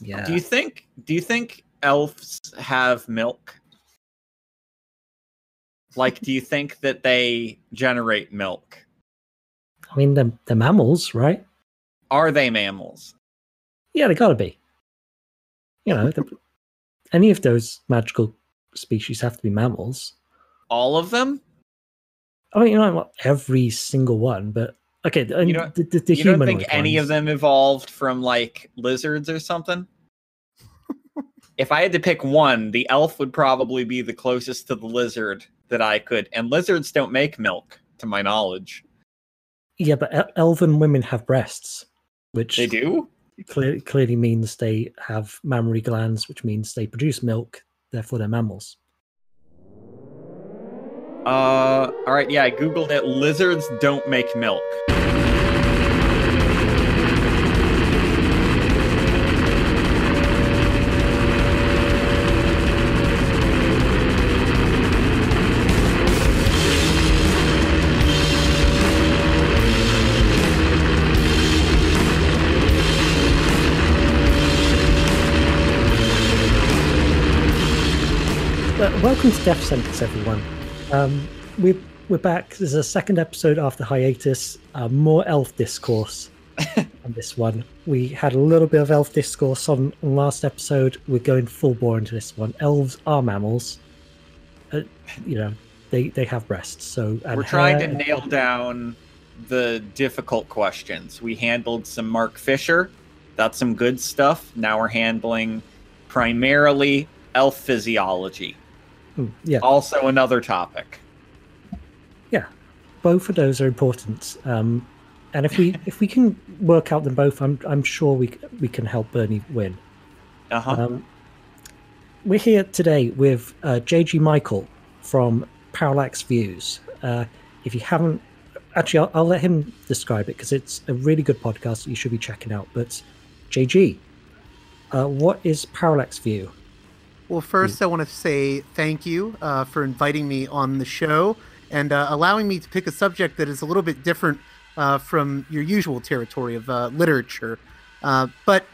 Yeah. Do you think do you think elves have milk? Like do you think that they generate milk? I mean, they're, they're mammals, right? Are they mammals? Yeah, they gotta be. You know, the, any of those magical species have to be mammals. All of them? I mean, you know, not every single one, but okay. You don't- the, the, the you don't think humanoid any of them evolved from like lizards or something? if I had to pick one, the elf would probably be the closest to the lizard that I could. And lizards don't make milk, to my knowledge. Yeah, but el- elven women have breasts, which They do? clear, clearly means they have mammary glands, which means they produce milk. Therefore, they're mammals. Uh, all right. Yeah, I googled it. Lizards don't make milk. Welcome to Death Sentence, everyone. Um, we're we're back. There's a second episode after hiatus. Uh, more elf discourse on this one. We had a little bit of elf discourse on, last episode. We're going full bore into this one. Elves are mammals. Uh, you know, they they have breasts. So and We're trying to hair- nail down the difficult questions. We handled some Mark Fisher. That's some good stuff. Now we're handling primarily elf physiology. Mm, yeah. Also, another topic. Yeah, both of those are important. Um, and if we if we can work out them both, I'm I'm sure we we can help Bernie win. Uh huh. Um, we're here today with uh, JG Michael from Parallax Views. Uh, if you haven't, actually, I'll, I'll let him describe it because it's a really good podcast that you should be checking out. But JG, uh, what is Parallax View? Well, first, I want to say thank you uh, for inviting me on the show and uh, allowing me to pick a subject that is a little bit different uh, from your usual territory of uh, literature. Uh, but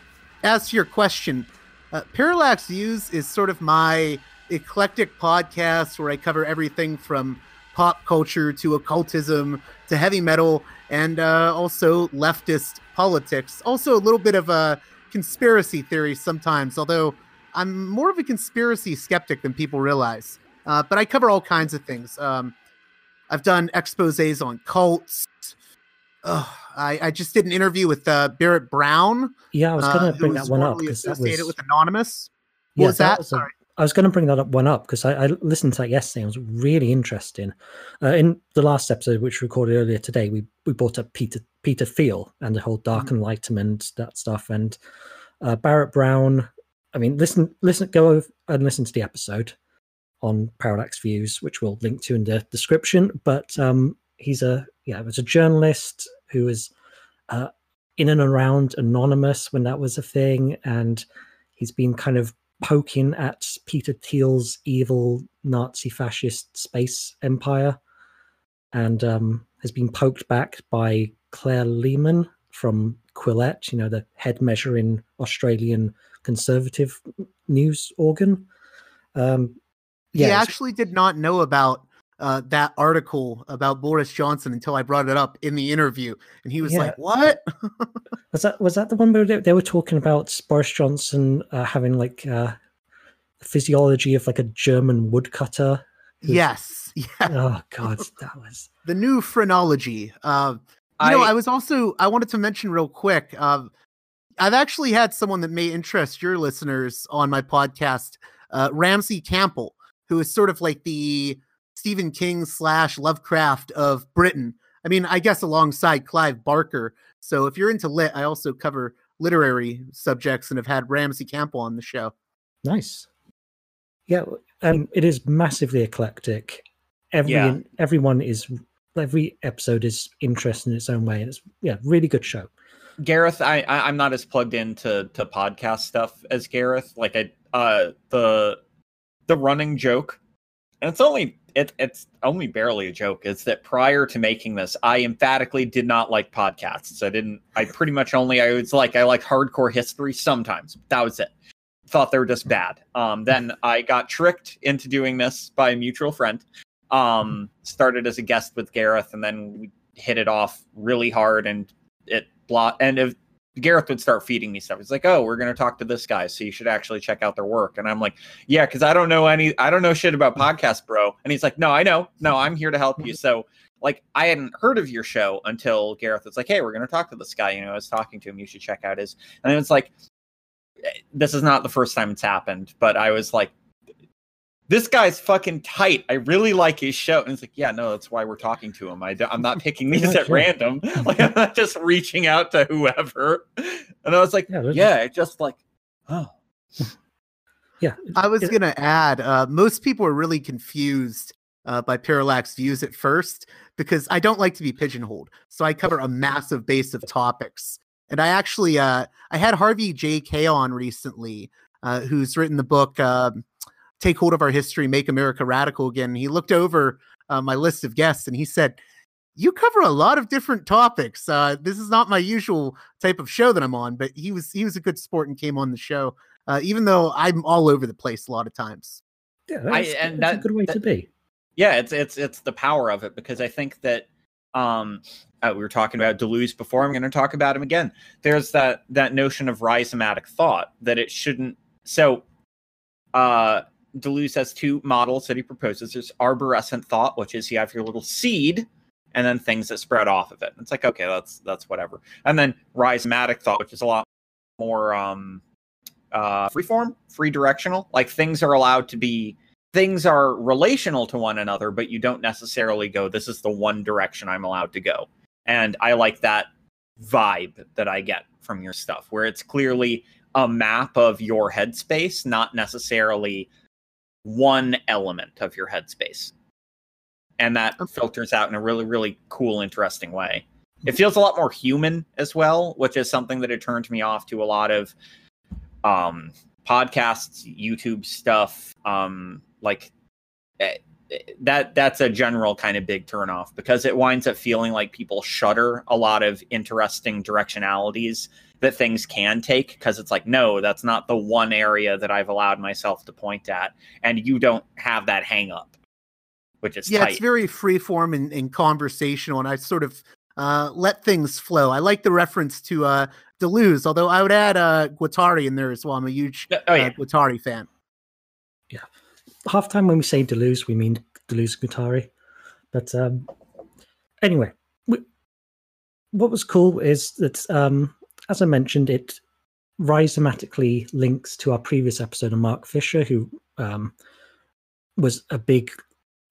as to your question, uh, Parallax Views is sort of my eclectic podcast where I cover everything from pop culture to occultism to heavy metal and uh, also leftist politics. Also, a little bit of a conspiracy theory sometimes, although I'm more of a conspiracy skeptic than people realize. Uh, but I cover all kinds of things. Um, I've done exposes on cults. Ugh, I, I just did an interview with uh, Barrett Brown. Yeah, I was uh, going to who bring that one up because that was with Anonymous. What yeah, was that? was a- Sorry. I was going to bring that up one up because I, I listened to that yesterday. It was really interesting. Uh, in the last episode, which we recorded earlier today, we we brought up Peter Peter Thiel and the whole Dark Mm-hmm. Enlightenment that stuff, and uh, Barrett Brown. I mean, listen, listen, go and listen to the episode on Parallax Views, which we'll link to in the description. But um, he's a yeah, was a journalist who was uh, in and around Anonymous when that was a thing, and he's been kind of poking at Peter Thiel's evil Nazi fascist space empire, and um, has been poked back by Claire Lehmann from Quillette, you know, the head measure in Australian conservative news organ. Um, he yeah, it's- actually did not know about uh, that article about Boris Johnson until I brought it up in the interview, and he was Yeah. like, "What?" Was that was that the one where they, they were talking about Boris Johnson uh, having like uh, the physiology of like a German woodcutter? who's- yes, yeah, Oh God, that was the new phrenology. Uh, you know, I- I was also I wanted to mention real quick. Uh, I've actually had someone that may interest your listeners on my podcast, uh, Ramsey Campbell, who is sort of like the Stephen King slash Lovecraft of Britain. I mean, I guess alongside Clive Barker. So if you're into lit, I also cover literary subjects and have had Ramsey Campbell on the show. nice. Yeah, um, it is massively eclectic. Every Yeah. everyone is every episode is interesting in its own way. and It's yeah, really good show. Gareth, I, I I'm not as plugged into to podcast stuff as Gareth. Like I uh the the running joke, and it's only it, it's only barely a joke. Is that prior to making this, I emphatically did not like podcasts. I didn't. I pretty much only. I was like I like hardcore history sometimes. That was it. Thought they were just bad. Um, then I got tricked into doing this by a mutual friend. Um, started as a guest with Gareth, and then we hit it off really hard, and it blah. And if Gareth would start feeding me stuff. He's like, "Oh, we're going to talk to this guy, so you should actually check out their work." And I'm like, "Yeah, because I don't know any, I don't know shit about podcasts, bro." And he's like, "No, I know. No, I'm here to help you." So, like, I hadn't heard of your show until Gareth was like, "Hey, we're going to talk to this guy." You know, I was talking to him. You should check out his. And it's like, eh, this is not the first time it's happened, but I was like, this guy's fucking tight. I really like his show. And it's like, yeah, no, that's why we're talking to him. I, am not picking these at random. Like, I'm not just reaching out to whoever. And I was like, yeah, yeah it just like, oh. yeah. I was going to add, uh, most people are really confused uh, by Parallax views at first because I don't like to be pigeonholed. So I cover a massive base of topics. And I actually, uh, I had Harvey J. Kaye on recently, uh, who's written the book, um, take hold of our history, make America radical again. He looked over uh, my list of guests and he said, "You cover a lot of different topics. Uh, this is not my usual type of show that I'm on." But he was he was a good sport and came on the show, uh, even though I'm all over the place a lot of times. Yeah, that's, I, and that's that, a good way that, to be. Yeah, it's it's it's the power of it because I think that um uh, we were talking about Deleuze before. I'm going to talk about him again. There's that that notion of rhizomatic thought that it shouldn't. So, uh, Deleuze has two models that he proposes. There's arborescent thought, which is you have your little seed and then things that spread off of it. It's like, okay, that's that's whatever. And then rhizomatic thought, which is a lot more um uh free form, free directional. Like things are allowed to be things are relational to one another, but you don't necessarily go, this is the one direction I'm allowed to go. And I like that vibe that I get from your stuff, where it's clearly a map of your headspace, not necessarily one element of your headspace. And that okay. filters out in a really, really cool, interesting way. It feels a lot more human as well, which is something that had turned me off to a lot of um, podcasts, YouTube stuff. Um, like eh, eh, that, that's a general kind of big turnoff because it winds up feeling like people shudder a lot of interesting directionalities that things can take because it's like no that's not the one area that i've allowed myself to point at and you don't have that hang up which is yeah tight. it's very free form and, and, conversational and i sort of uh, let things flow. I like the reference to uh deleuze although i would add uh guattari in there as well. I'm a huge oh, yeah. uh, guattari fan. Yeah. Half time when we say deleuze we mean deleuze guattari. But um anyway we, what was cool is that um as I mentioned, it rhizomatically links to our previous episode of Mark Fisher, who um, was a big,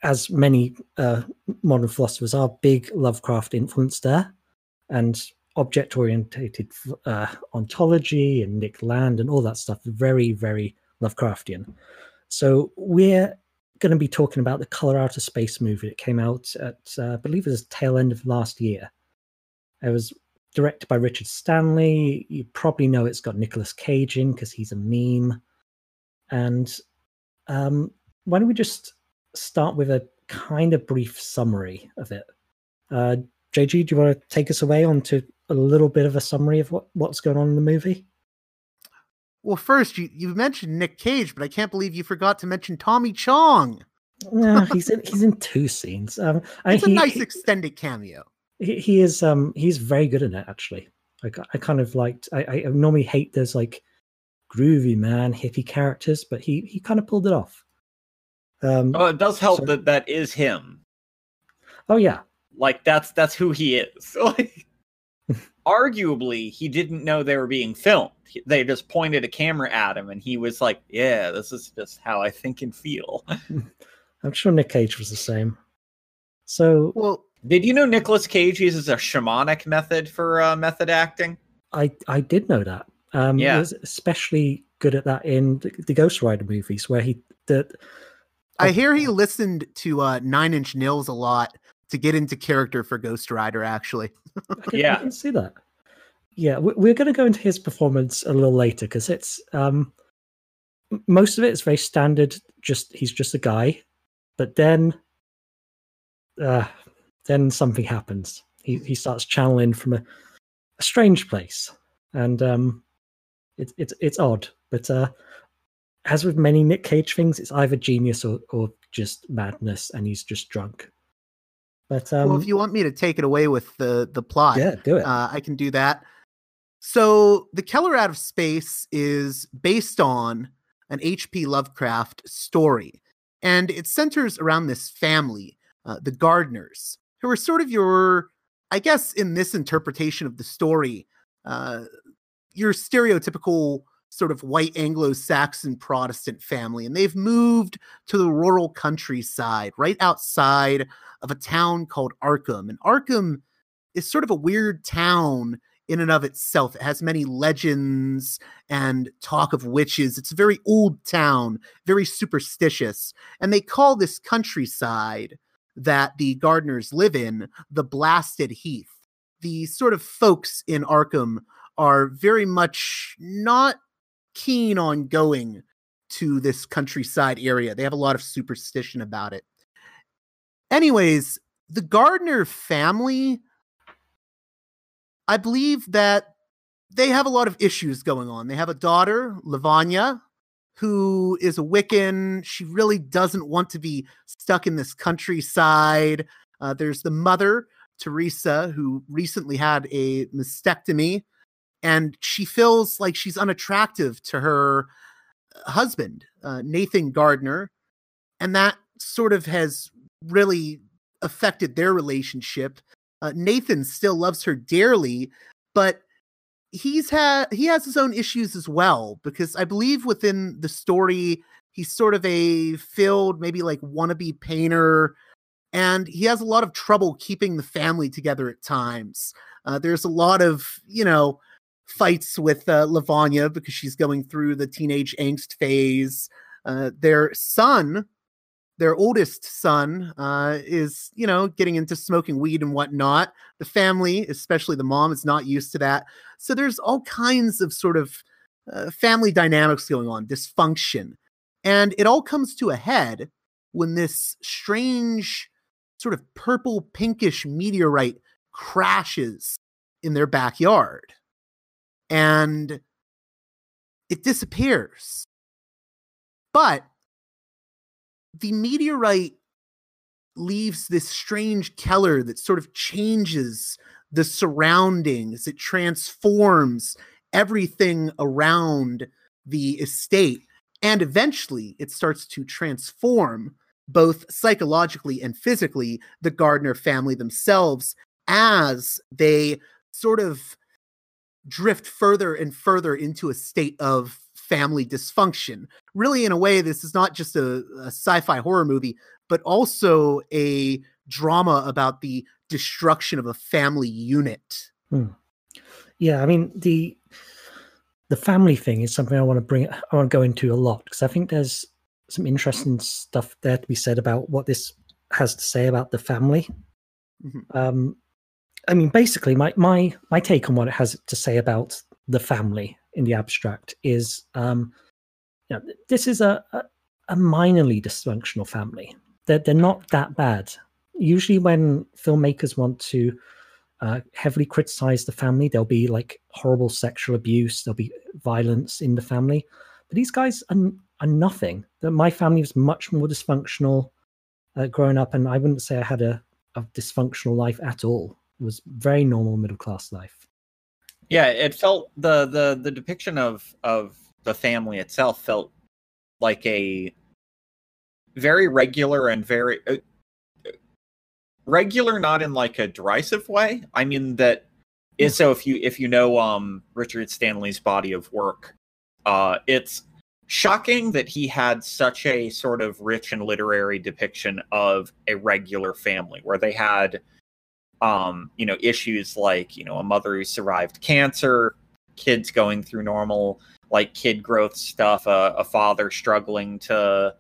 as many uh, modern philosophers are, big Lovecraft influence there, and object orientated uh, ontology and Nick Land and all that stuff. Very, very Lovecraftian. So we're going to be talking about the Color Out of Space movie. It came out at, uh, I believe it was tail end of last year. It was directed by Richard Stanley. You probably know it's got Nicolas Cage in because he's a meme. And um, why don't we just start with a kind of brief summary of it? Uh, JG, do you want to take us away onto a little bit of a summary of what, what's going on in the movie? Well, first, you, you mentioned Nick Cage, but I can't believe you forgot to mention Tommy Chong. yeah, he's in he's in two scenes. Um, it's a nice extended cameo he, he is um he's very good in it actually. Like I kind of liked. I, I normally hate those like groovy man hippie characters, but he he kind of pulled it off. Um, oh, it does help so, that that is him. Oh yeah, like that's that's who he is. Like, arguably, he didn't know they were being filmed. They just pointed a camera at him, and he was like, "Yeah, this is just how I think and feel." I'm sure Nick Cage was the same. So, well, did you know Nicolas Cage uses a shamanic method for uh, method acting? I I did know that. Um, yeah, he was especially good at that in the, the Ghost Rider movies, where he did. I hear he listened to uh, Nine Inch Nails a lot to get into character for Ghost Rider. Actually, can, yeah, I can see that. Yeah, we're going to go into his performance a little later because it's um, most of it is very standard. Just he's just a guy, but then uh, then something happens. He he starts channeling from a, a strange place, and um, it's it's it's odd. But uh, as with many Nick Cage things, it's either genius or or just madness, and he's just drunk. But um, well, if you want me to take it away with the the plot, yeah, do it. uh, I can do that. So, The Color Out of Space is based on an H.P. Lovecraft story, and it centers around this family, uh, the Gardners, who are sort of your, I guess, in this interpretation of the story, uh, your stereotypical sort of white Anglo Saxon Protestant family. And they've moved to the rural countryside, right outside of a town called Arkham. And Arkham is sort of a weird town in and of itself. It has many legends and talk of witches. It's a very old town, very superstitious. And they call this countryside that the Gardners live in the Blasted Heath. The sort of folks in Arkham are very much not keen on going to this countryside area. They have a lot of superstition about it. Anyways, the Gardner family, I believe that they have a lot of issues going on. They have a daughter, Lavanya, who is a Wiccan. She really doesn't want to be stuck in this countryside. Uh, there's the mother, Teresa, who recently had a mastectomy and she feels like she's unattractive to her husband, uh, Nathan Gardner, and that sort of has really affected their relationship. Uh, Nathan still loves her dearly, but he's had he has his own issues as well because I believe within the story he's sort of a filled maybe like wannabe painter and he has a lot of trouble keeping the family together at times. Uh, there's a lot of you know fights with uh, Lavinia because she's going through the teenage angst phase. Uh, their son, their oldest son, uh, is you know getting into smoking weed and whatnot. The family, especially the mom, is not used to that. So there's all kinds of sort of uh, family dynamics going on, dysfunction, and it all comes to a head when this strange sort of purple pinkish meteorite crashes in their backyard and it disappears. But the meteorite leaves this strange color that sort of changes the surroundings, it transforms everything around the estate. And eventually, it starts to transform both psychologically and physically the Gardner family themselves as they sort of drift further and further into a state of family dysfunction. Really, in a way, this is not just a, a sci fi horror movie, but also a drama about the destruction of a family unit. Hmm. Yeah, I mean the the family thing is something I want to bring. I want to go into a lot because I think there's some interesting stuff there to be said about what this has to say about the family. Mm-hmm. Um, I mean, basically, my my my take on what it has to say about the family in the abstract is, um, you know, this is a, a, a minorly dysfunctional family. They're they're not that bad. Usually, when filmmakers want to uh, heavily criticize the family, there'll be like horrible sexual abuse, there'll be violence in the family. But these guys are, are nothing. My family was much more dysfunctional uh, growing up, and I wouldn't say I had a, a dysfunctional life at all It was very normal middle class life. Yeah, it felt the the the depiction of of the family itself felt like a very regular and very uh, regular not in like a derisive way. I mean that is so if you if you know um richard stanley's body of work uh it's shocking that he had such a sort of rich and literary depiction of a regular family where they had um, you know, issues like, you know, a mother who survived cancer, kids going through normal like kid growth stuff, uh, a father struggling to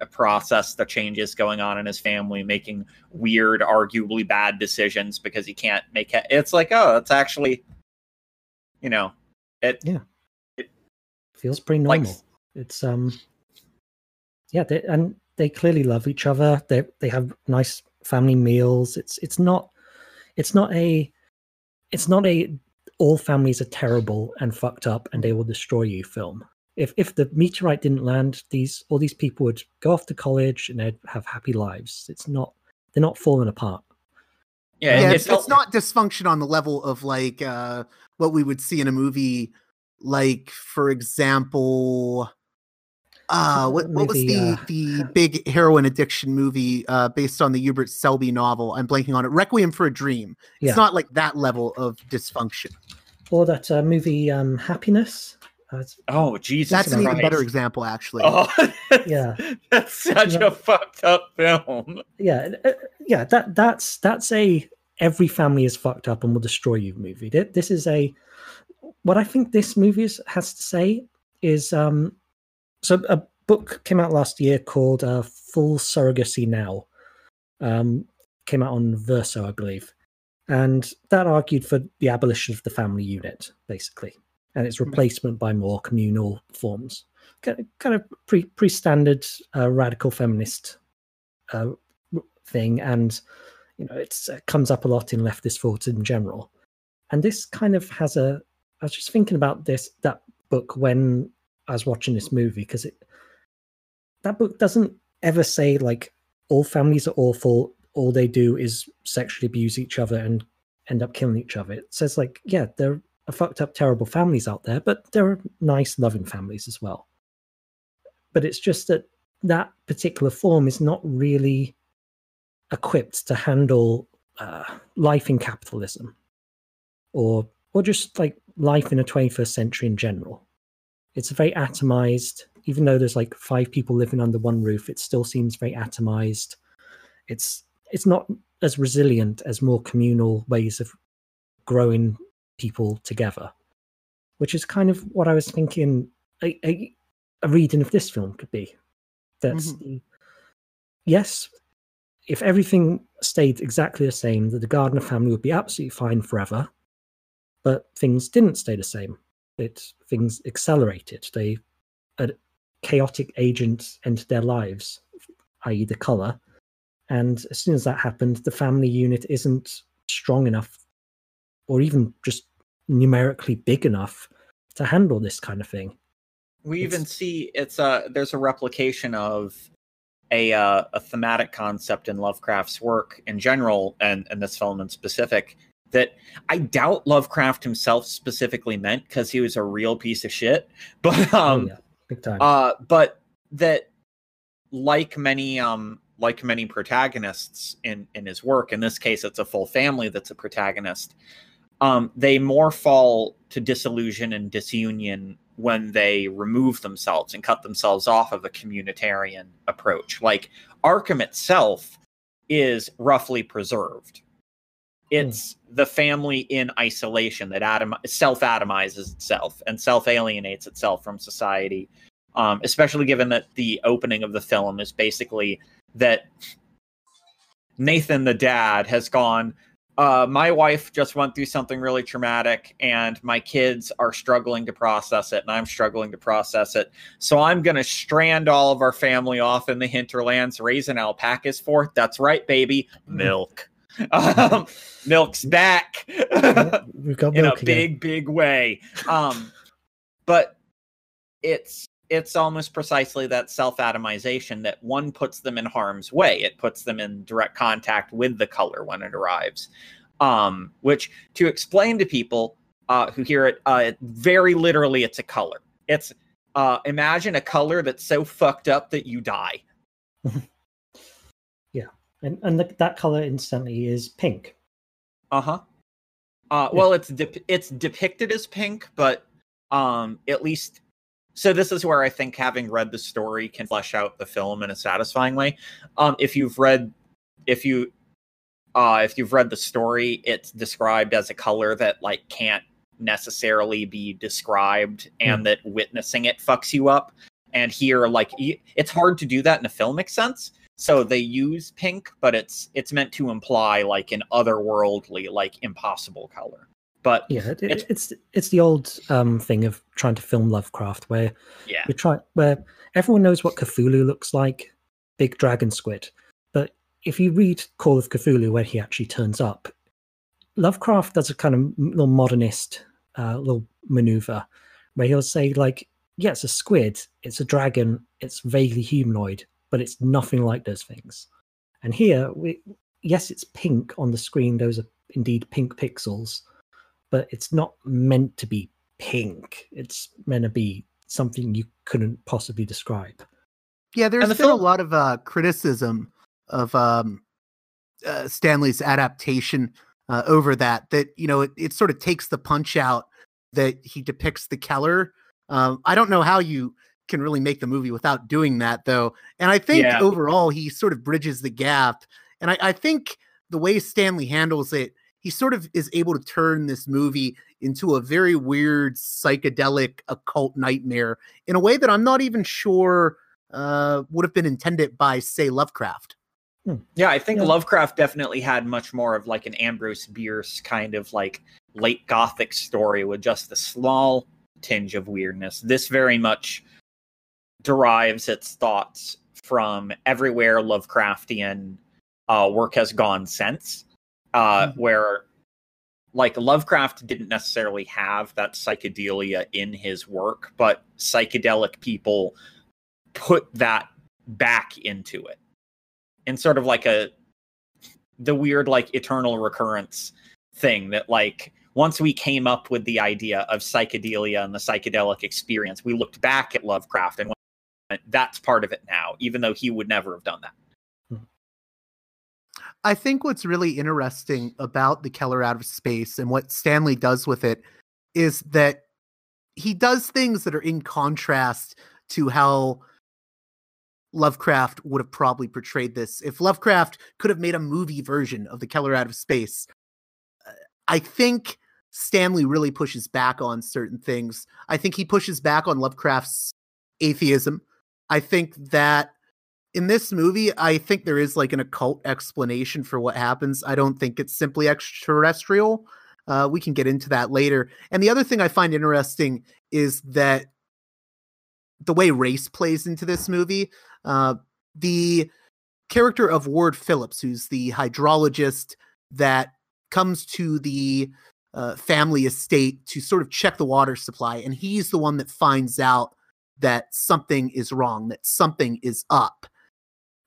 uh, process the changes going on in his family, making weird, arguably bad decisions because he can't make it. It's like, oh, it's actually, you know, it. Yeah. It feels pretty normal. Like, it's um, yeah, they, and they clearly love each other. They they have nice family meals. It's it's not it's not a it's not a all families are terrible and fucked up and they will destroy you film. If if the meteorite didn't land, these all these people would go off to college and they'd have happy lives. It's not they're not falling apart. Yeah, yeah it it's, it's not dysfunction on the level of like uh what we would see in a movie like for example uh what, what was the uh, the big heroin addiction movie uh based on the Hubert Selby novel i'm blanking on it requiem for a dream it's Yeah. not like that level of dysfunction Or that uh, movie um, Happiness. Uh, oh Jesus that's an even better example actually Oh, yeah, that's such Yeah. a fucked up film. yeah, uh, yeah. That that's that's a every family is fucked up and will destroy you movie. Th- This is a what I think this movie is, has to say is um so a book came out last year called uh, Full Surrogacy Now. Um, came out on Verso, I believe, and that argued for the abolition of the family unit, basically, and its replacement by more communal forms. Kind of, pre pre standard uh, radical feminist uh, thing, and you know it's uh, comes up a lot in leftist thought in general. And this kind of has a. I was just thinking about this that book when I was watching this movie because it that book doesn't ever say like all families are awful. All they do is sexually abuse each other and end up killing each other. It says like, yeah, there are fucked up, terrible families out there, but there are nice, loving families as well. But it's just that that particular form is not really equipped to handle uh, life in capitalism, or or just like life in a 21st century in general. It's very atomized. Even though there's like five people living under one roof, it still seems very atomized. It's it's not as resilient as more communal ways of growing people together, which is kind of what I was thinking a, a, a reading of this film could be. That's mm-hmm. the, yes, if everything stayed exactly the same, that the Gardner family would be absolutely fine forever. But things didn't stay the same. It things accelerated. They a chaotic agent entered their lives, i.e., the color. And as soon as that happened, the family unit isn't strong enough, or even just numerically big enough to handle this kind of thing. We even see it's a there's a replication of a uh, a thematic concept in Lovecraft's work in general, and and this film in specific. That I doubt Lovecraft himself specifically meant because he was a real piece of shit. But um, oh, yeah, big time. uh, but that like many um like many protagonists in in his work, in this case, it's a full family that's a protagonist. Um, they more fall to disillusion and disunion when they remove themselves and cut themselves off of a communitarian approach. Like Arkham itself is roughly preserved. It's the family in isolation that atom self atomizes itself and self alienates itself from society. Um, especially given that the opening of the film is basically that Nathan, the dad, has gone. Uh, my wife just went through something really traumatic, and my kids are struggling to process it, and I'm struggling to process it. So I'm going to strand all of our family off in the hinterlands, raising alpacas for. That's right, baby, milk. Um, milk's back. We've got in a again. big big way. Um but it's it's almost precisely that self-atomization that one puts them in harm's way. It puts them in direct contact with the color when it arrives. Um which to explain to people uh who hear it uh very literally it's a color. It's uh imagine a color that's so fucked up that you die and and the, that color instantly is pink. Uh-huh. Uh well it's dep- it's depicted as pink, but um at least so this is where I think having read the story can flesh out the film in a satisfying way. Um if you've read if you uh if you've read the story, it's described as a color that like can't necessarily be described and that witnessing it fucks you up. And here like it's hard to do that in a filmic sense so they use pink but it's it's meant to imply like an otherworldly like impossible color. But Yeah, it, It's- it's it's the old um, thing of trying to film Lovecraft, where yeah. we try where everyone knows what Cthulhu looks like, big dragon squid, but if you read Call of Cthulhu, where he actually turns up, Lovecraft does a kind of little modernist uh, little maneuver where he'll say, like, yeah, it's a squid, it's a dragon, it's vaguely humanoid, but it's nothing like those things. And here, we, yes, it's pink on the screen. Those are indeed pink pixels, but it's not meant to be pink. It's meant to be something you couldn't possibly describe. Yeah, there's the been film- a lot of uh, criticism of um, uh, Stanley's adaptation uh, over that. That you know, it, it sort of takes the punch out that he depicts the color. Um, I don't know how you can really make the movie without doing that, though. And I think Yeah. overall, he sort of bridges the gap. And I, I think the way Stanley handles it, he sort of is able to turn this movie into a very weird psychedelic occult nightmare in a way that I'm not even sure uh, would have been intended by, say, Lovecraft. Yeah, I think Yeah. Lovecraft definitely had much more of like an Ambrose Bierce kind of like late gothic story with just a small tinge of weirdness. This very much derives its thoughts from everywhere Lovecraftian uh, work has gone since, uh, Mhm. where like Lovecraft didn't necessarily have that psychedelia in his work, but psychedelic people put that back into it in sort of like a the weird like eternal recurrence thing that like once we came up with the idea of psychedelia and the psychedelic experience we looked back at lovecraft and that's part of it now even though he would never have done that I think what's really interesting about the color out of space and what Stanley does with it is that he does things that are in contrast to how Lovecraft would have probably portrayed this. If Lovecraft could have made a movie version of the color out of space, uh, I think Stanley really pushes back on certain things. I think he pushes back on Lovecraft's atheism. I think that in this movie, I think there is like an occult explanation for what happens. I don't think it's simply extraterrestrial. Uh, we can get into that later. And the other thing I find interesting is that the way race plays into this movie. Uh, the character of Ward Phillips, who's the hydrologist that comes to the uh, family estate to sort of check the water supply, and he's the one that finds out that something is wrong, that something is up.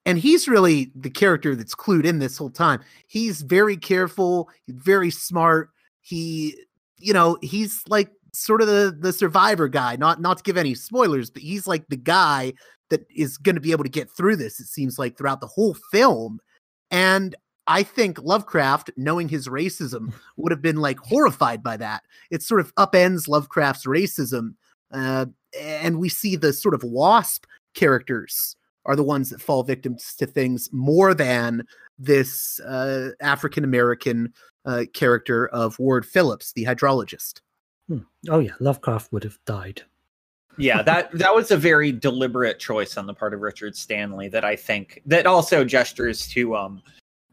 And he's really the character that's clued in this whole time. He's very careful, very smart. He, you know, he's like sort of the the survivor guy. Not not to give any spoilers, but he's like the guy that is going to be able to get through this. It seems like throughout the whole film, and I think Lovecraft, knowing his racism, would have been like horrified by that. It sort of upends Lovecraft's racism, uh, and we see the sort of wasp characters are the ones that fall victims to things more than this uh, African American uh, character of Ward Phillips, the hydrologist. Hmm. Oh yeah, Lovecraft would have died. yeah that that was a very deliberate choice on the part of richard stanley that i think that also gestures to um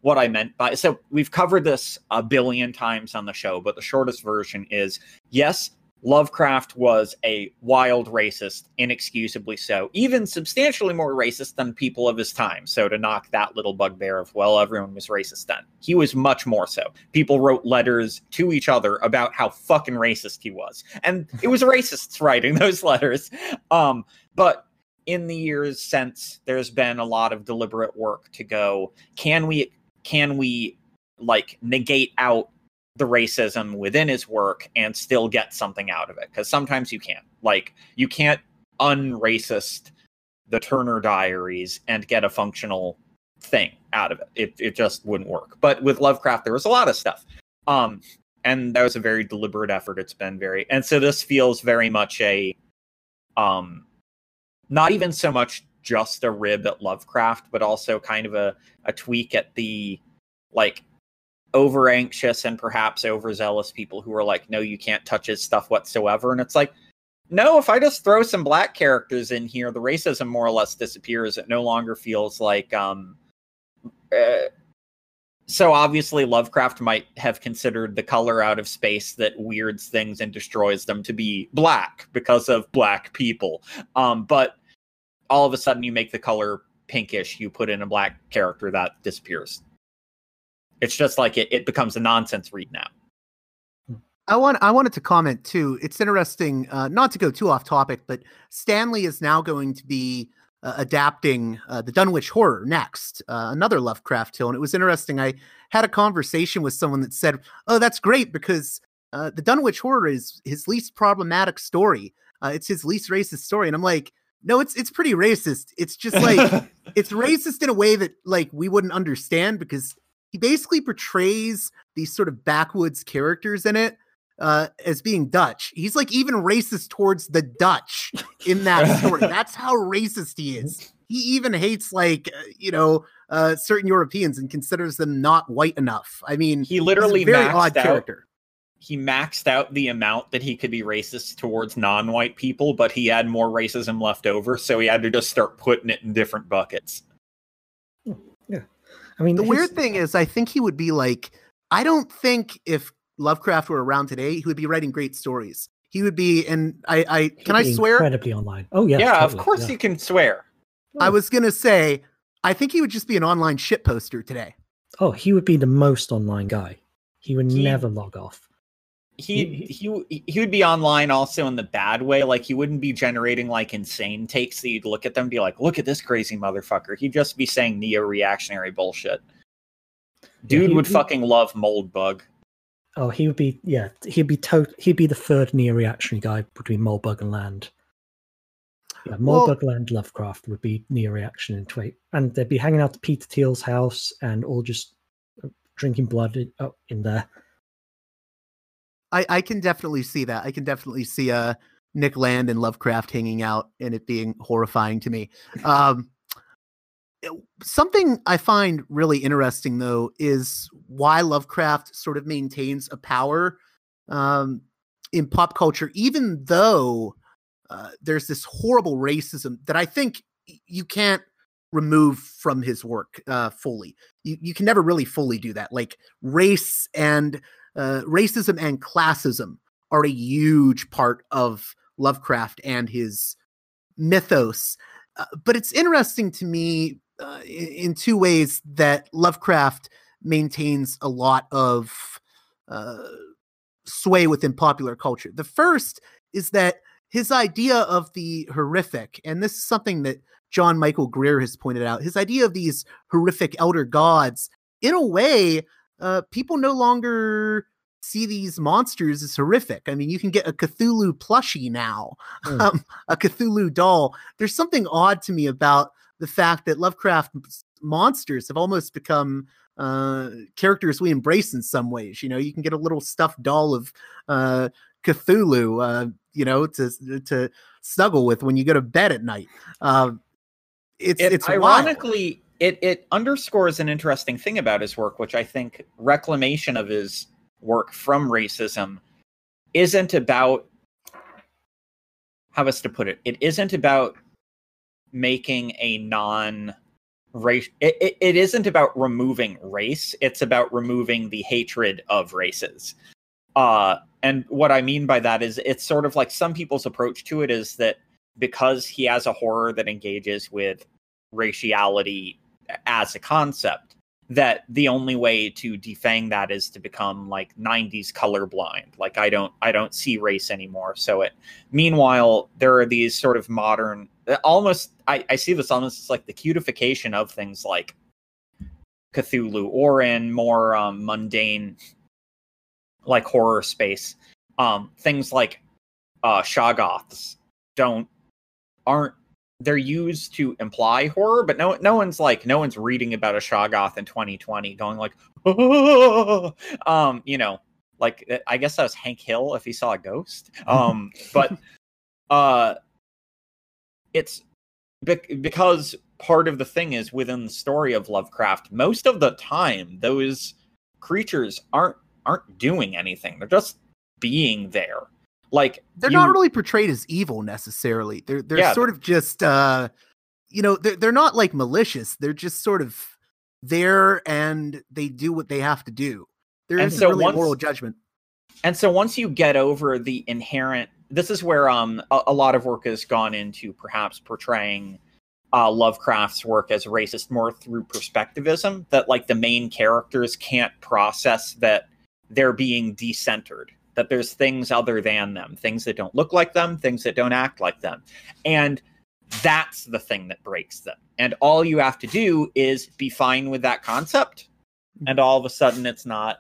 what i meant by so we've covered this a billion times on the show but the shortest version is yes Lovecraft was a wild racist, inexcusably so, even substantially more racist than people of his time. So, to knock that little bugbear of, well, everyone was racist then, he was much more so. People wrote letters to each other about how fucking racist he was. And it was racists writing those letters. Um, but in the years since, there's been a lot of deliberate work to go, can we, can we like negate out the racism within his work and still get something out of it because sometimes you can't. Like you can't unracist the turner diaries and get a functional thing out of it. It, it just wouldn't work. But with lovecraft there was a lot of stuff. Um and that was a very deliberate effort. It's been very and so this feels very much a um not even so much just a rib at lovecraft but also kind of a, a tweak at the like over anxious and perhaps overzealous people who are like, no, you can't touch his stuff whatsoever. And it's like, no, if I just throw some black characters in here, the racism more or less disappears. It no longer feels like, um, uh, so obviously Lovecraft might have considered the color out of space that weirds things and destroys them to be black because of black people. Um, but all of a sudden you make the color pinkish, you put in a black character that disappears. It's just like it, it becomes a nonsense read now. I want I wanted to comment too. It's interesting, uh, not to go too off topic, but Stanley is now going to be uh, adapting uh, the Dunwich Horror next, uh, another Lovecraft tale. And it was interesting. I had a conversation with someone that said, "Oh, that's great because uh, the Dunwich Horror is his least problematic story. Uh, it's his least racist story." And I'm like, "No, it's it's pretty racist. It's just like it's racist in a way that like we wouldn't understand because he basically portrays these sort of backwoods characters in it." uh, as being Dutch. He's like even racist towards the Dutch in that story. That's how racist he is. He even hates like uh, you know uh, certain Europeans and considers them not white enough. I mean, He literally very maxed odd out character. he maxed out the amount that he could be racist towards non-white people, but he had more racism left over, so he had to just start putting it in different buckets. I mean, The his- weird thing is, I think he would be like, I don't think if Lovecraft were around today, he would be writing great stories. He would be, and I, I he'd can I swear? Incredibly online. Oh yeah, Yeah, of course yeah. you can swear. I was gonna say, I think he would just be an online shit poster today. Oh, he would be the most online guy. He would He- never log off. He, He- he he would be online also in the bad way. Like he wouldn't be generating like insane takes that you'd look at them and be like, "Look at this crazy motherfucker." He'd just be saying neo-reactionary bullshit. Dude he- would he- fucking love Moldbug. Oh, he would be. Yeah, he'd be. To- he'd be the third neo-reactionary guy between Moldbug and Land. Yeah, Well- Land Lovecraft would be neo-reaction in Twait, and they'd be hanging out to Peter Thiel's house and all just uh, drinking blood in, oh, in there. I, I can definitely see that. I can definitely see uh Nick Land and Lovecraft hanging out and it being horrifying to me. Um, something I find really interesting though is why Lovecraft sort of maintains a power um, in pop culture, even though uh, there's this horrible racism that I think you can't remove from his work uh, fully. You you can never really fully do that. Like race and uh, racism and classism are a huge part of Lovecraft and his mythos. Uh, but it's interesting to me uh, in, in two ways that Lovecraft maintains a lot of uh, sway within popular culture. The first is that his idea of the horrific, and this is something that John Michael Greer has pointed out, his idea of these horrific elder gods, in a way, uh, people no longer see these monsters as horrific. I mean, you can get a Cthulhu plushie now, Mm. um, a Cthulhu doll. There's something odd to me about the fact that Lovecraft monsters have almost become uh, characters we embrace in some ways. You know, you can get a little stuffed doll of uh, Cthulhu, uh, you know, to to snuggle with when you go to bed at night. Uh, it's it it's wild. It it underscores an interesting thing about his work which i think reclamation of his work from racism isn't about how best to put it? It isn't about making a non race it, it, it isn't about removing race it's about removing the hatred of races. Uh and what i mean by that is it's sort of like some people's approach to it is that because he has a horror that engages with raciality as a concept that the only way to defang that is to become like 90s colorblind. Like i don't i don't see race anymore. So it meanwhile there are these sort of modern almost i, I see this almost as like the cutification of things like cthulhu or in more um, mundane like horror space. Um things like uh shoggoths don't aren't they're used to imply horror, but no no one's like no one's reading about a Shoggoth in 2020 going like "Oh!" um you know like uh, I guess that was Hank Hill if he saw a ghost um but uh it's bec- because part of the thing is within the story of Lovecraft most of the time those creatures aren't aren't doing anything they're just being there like they're you- not really portrayed as evil necessarily. They're they're Yeah. sort of just uh you know, they're they're not like malicious. They're just sort of there and they do what they have to do. There isn't so really a once- moral judgment. and so once you get over the inherent this is where um a, a lot of work has gone into perhaps portraying uh, Lovecraft's work as racist more through perspectivism that like the main characters can't process that they're being decentered that there's things other than them things that don't look like them things that don't act like them and that's the thing that breaks them and all you have to do is be fine with that concept and all of a sudden it's not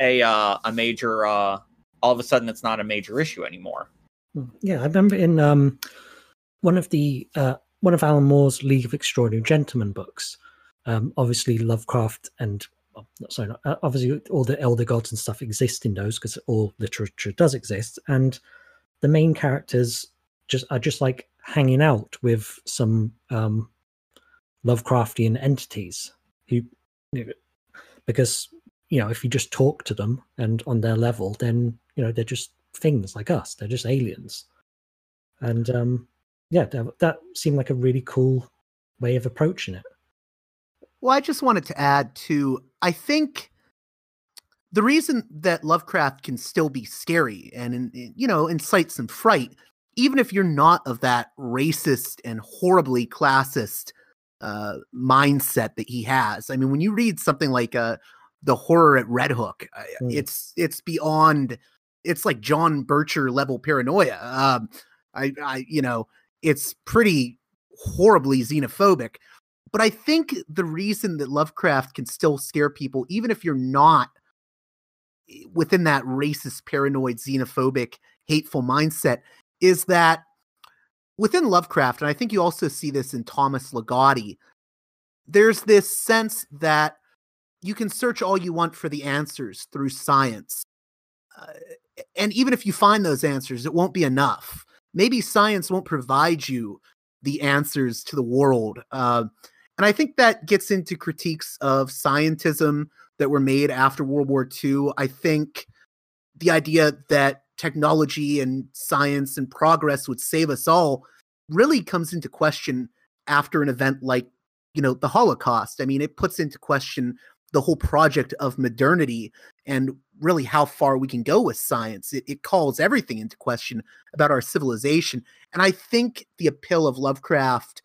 a uh, a major uh, all of a sudden it's not a major issue anymore Yeah, I remember in um, one of the uh, one of Alan Moore's League of Extraordinary Gentlemen books. Um, obviously, Lovecraft and not- sorry, not, uh, obviously all the elder gods and stuff exist in those because all literature does exist, and the main characters just are just like hanging out with some um, Lovecraftian entities who, because you know if you just talk to them and on their level, then you know they're just things like us. They're just aliens, and um, yeah, that, that seemed like a really cool way of approaching it. Well, I just wanted to add to I think the reason that Lovecraft can still be scary and you know incite some fright, even if you're not of that racist and horribly classist uh, mindset that he has. I mean, when you read something like uh, the horror at Red Hook, Mm. it's it's beyond. It's like John Bircher level paranoia. Um, I, I, you know, it's pretty horribly xenophobic. But I think the reason that Lovecraft can still scare people, even if you're not within that racist, paranoid, xenophobic, hateful mindset, is that within Lovecraft, and I think you also see this in Thomas Ligotti, there's this sense that you can search all you want for the answers through science. Uh, and even if you find those answers, it won't be enough. Maybe science won't provide you the answers to the world. Uh, and I think that gets into critiques of scientism that were made after World War II. I think the idea that technology and science and progress would save us all really comes into question after an event like, you know, the Holocaust. I mean, it puts into question the whole project of modernity and really how far we can go with science. It, it calls everything into question about our civilization. And I think the appeal of Lovecraft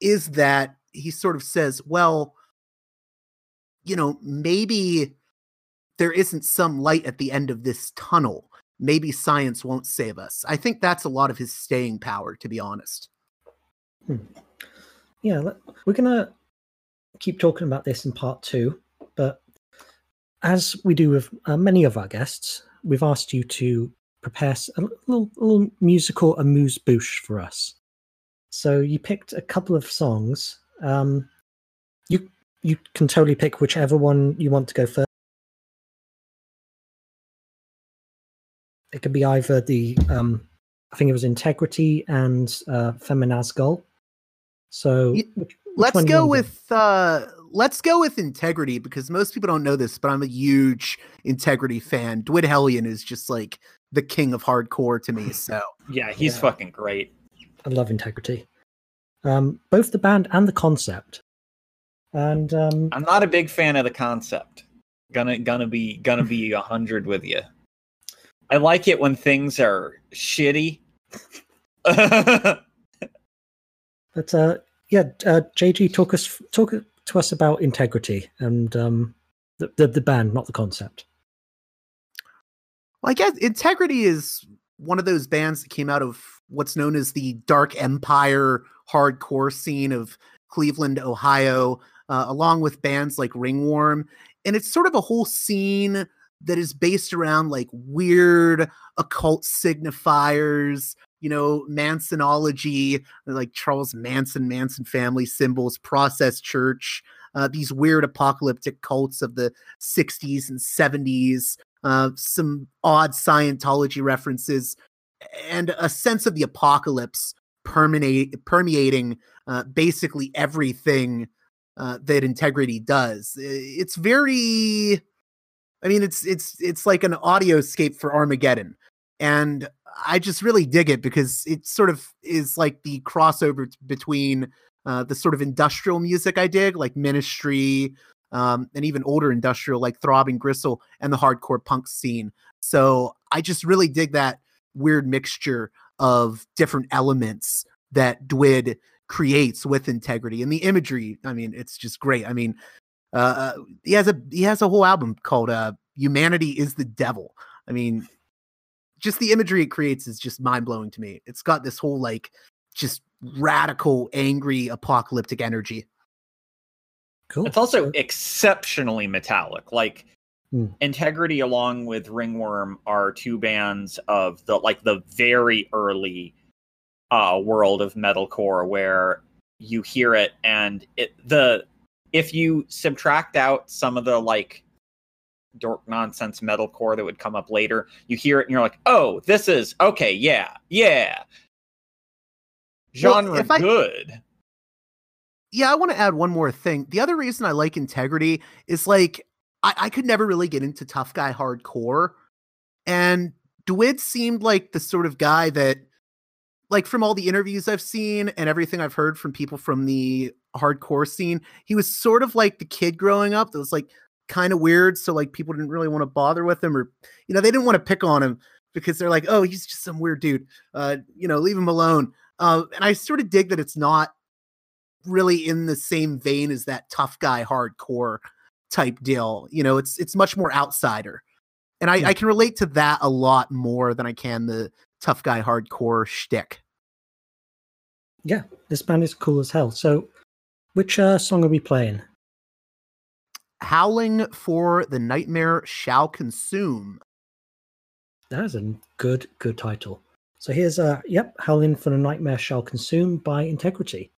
is that he sort of says, well, you know, maybe there isn't some light at the end of this tunnel. Maybe science won't save us. I think that's a lot of his staying power, to be honest. Yeah, we're gonna keep talking about this in part two, but as we do with uh, many of our guests, we've asked you to prepare a little, a little musical amuse bouche for us. So you picked a couple of songs. Um, you you can totally pick whichever one you want to go first. It could be either the um, I think it was Integrity and uh, Feminazgul. So Ye- which- which let's one go with uh let's go with integrity because most people don't know this but i'm a huge integrity fan dwid hellion is just like the king of hardcore to me so yeah he's Yeah. fucking great I love Integrity. Um, both the band and the concept. And um, i'm not a big fan of the concept gonna gonna be gonna be a hundred with you i like it when things are shitty but uh, yeah, uh, JG talk us talk to us about Integrity and um, the, the the band, not the concept. Well, I guess Integrity is one of those bands that came out of what's known as the Dark Empire hardcore scene of Cleveland, Ohio, uh, along with bands like Ringworm. And it's sort of a whole scene that is based around like weird occult signifiers, you know, Mansonology, like Charles Manson, Manson family symbols, Process Church, uh, these weird apocalyptic cults of the 60s and 70s uh, some odd Scientology references, and a sense of the apocalypse permeate, permeating uh, basically everything uh, that integrity does. It's very, I mean, it's it's it's like an audioscape for Armageddon, and I just really dig it because it sort of is like the crossover t- between uh, the sort of industrial music I dig, like Ministry, um, and even older industrial like Throbbing Gristle and the hardcore punk scene. So I just really dig that weird mixture of different elements that Dwid creates with integrity and the imagery. I mean, it's just great. I mean, uh, he has a he has a whole album called uh, "Humanity Is the Devil." I mean, just the imagery it creates is just mind blowing to me. It's got this whole like just radical, angry, apocalyptic energy. Cool. It's also exceptionally metallic. Like Hmm. Integrity along with Ringworm are two bands of the like the very early uh world of metalcore where you hear it and it the if you subtract out some of the like dork nonsense metalcore that would come up later, you hear it and you're like, "Oh, this is okay, yeah. Yeah." Well, Genre I- good. yeah, I want to add one more thing. The other reason I like integrity is like I, I could never really get into tough guy hardcore. And Dwid seemed like the sort of guy that like from all the interviews I've seen and everything I've heard from people from the hardcore scene, he was sort of like the kid growing up that was like kind of weird. So like people didn't really want to bother with him or you know, they didn't want to pick on him because they're like, oh, he's just some weird dude. Uh, you know, leave him alone. Uh, and I sort of dig that it's not really in the same vein as that tough guy hardcore type deal. You know, it's it's much more outsider. And I, Yeah. I can relate to that a lot more than I can the tough guy hardcore shtick. yeah, this band is cool as hell. So, which uh, song are we playing? Howling for the Nightmare Shall Consume. That is a good, good title. So here's uh, yep, Howling for the Nightmare Shall Consume by Integrity.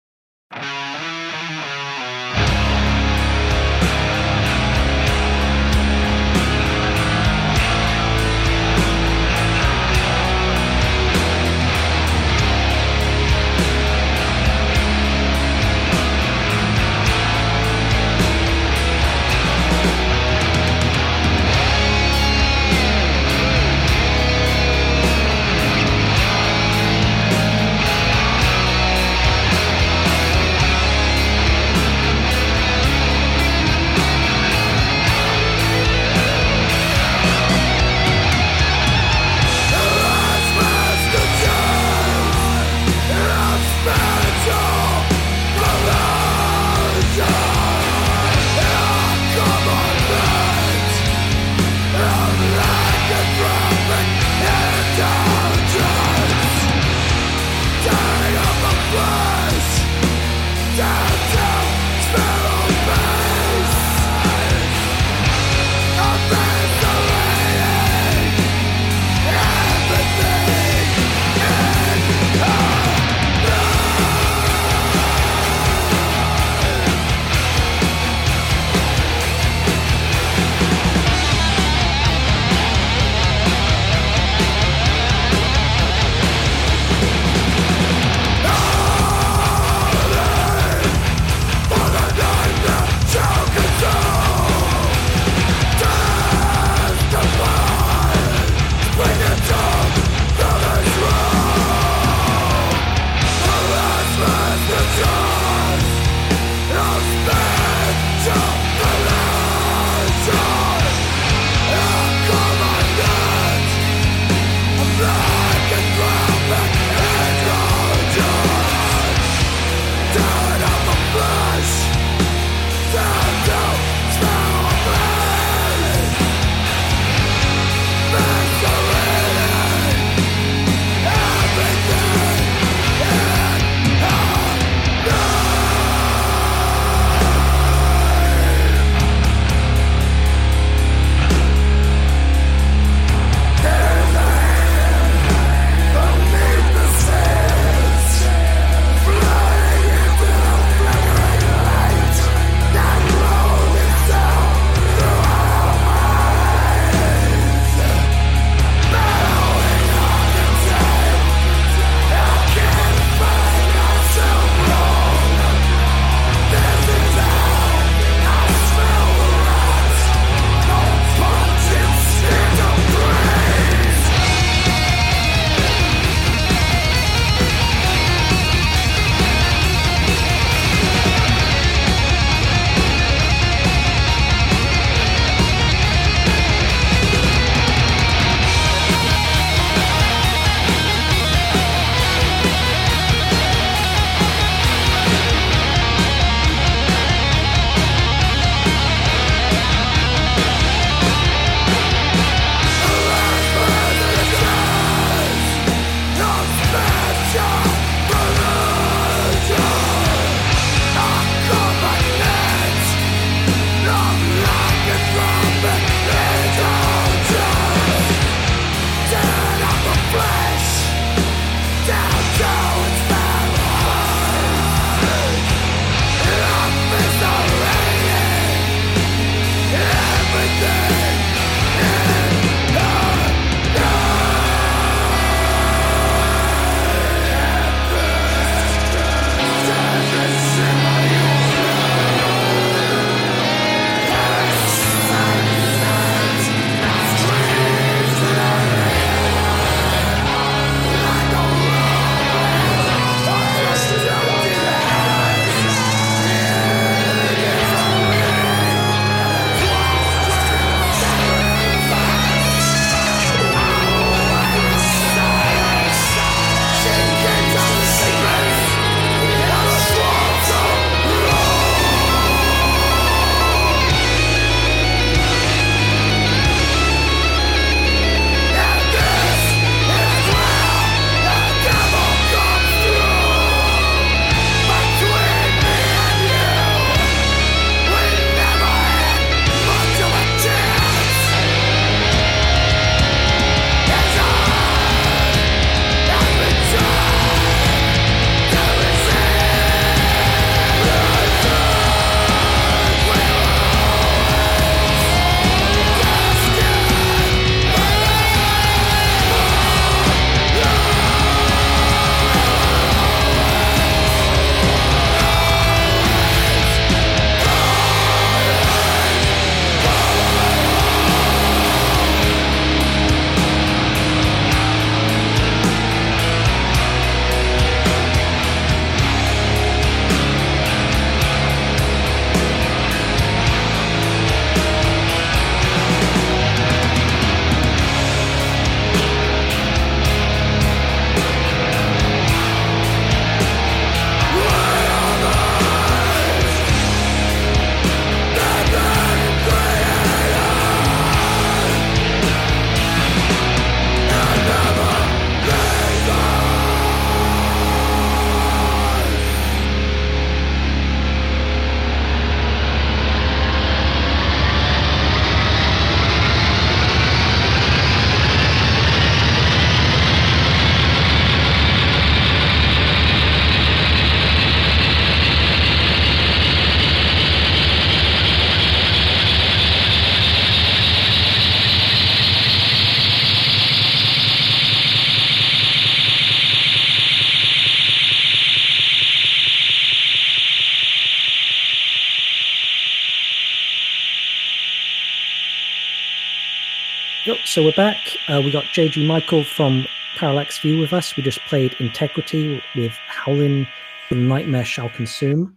So we're back. Uh, we got JG Michael from Parallax View with us. We just played Integrity with Howling the Nightmare Shall Consume.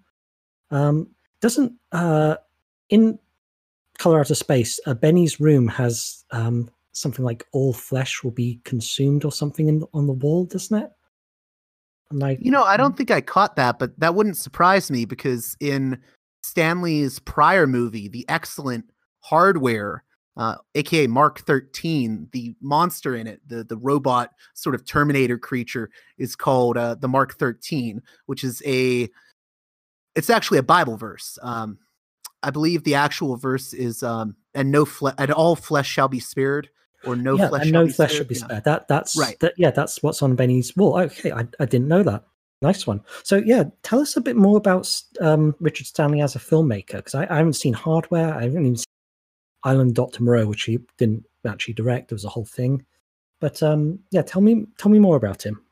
Um, doesn't uh, in Color Out of Space, uh, Benny's room has um, something like all flesh will be consumed or something in, on the wall, doesn't it? I'm like, You know, I don't think I caught that, but that wouldn't surprise me because in Stanley's prior movie, the excellent Hardware, uh, aka Mark 13, the monster in it, the, the robot sort of Terminator creature, is called uh, the Mark 13, which is a it's actually a Bible verse. Um, I believe the actual verse is um, and no flesh and all flesh shall be spared, or no yeah, flesh and no flesh spared. should be Yeah. spared. That that's Right. That, yeah, that's what's on Benny's wall. Okay, I, I didn't know that. Nice one. So yeah, tell us a bit more about um, Richard Stanley as a filmmaker because I, I haven't seen Hardware. I haven't even seen Island Doctor Moreau, which he didn't actually direct. There was a whole thing. But um, yeah, tell me tell me more about him.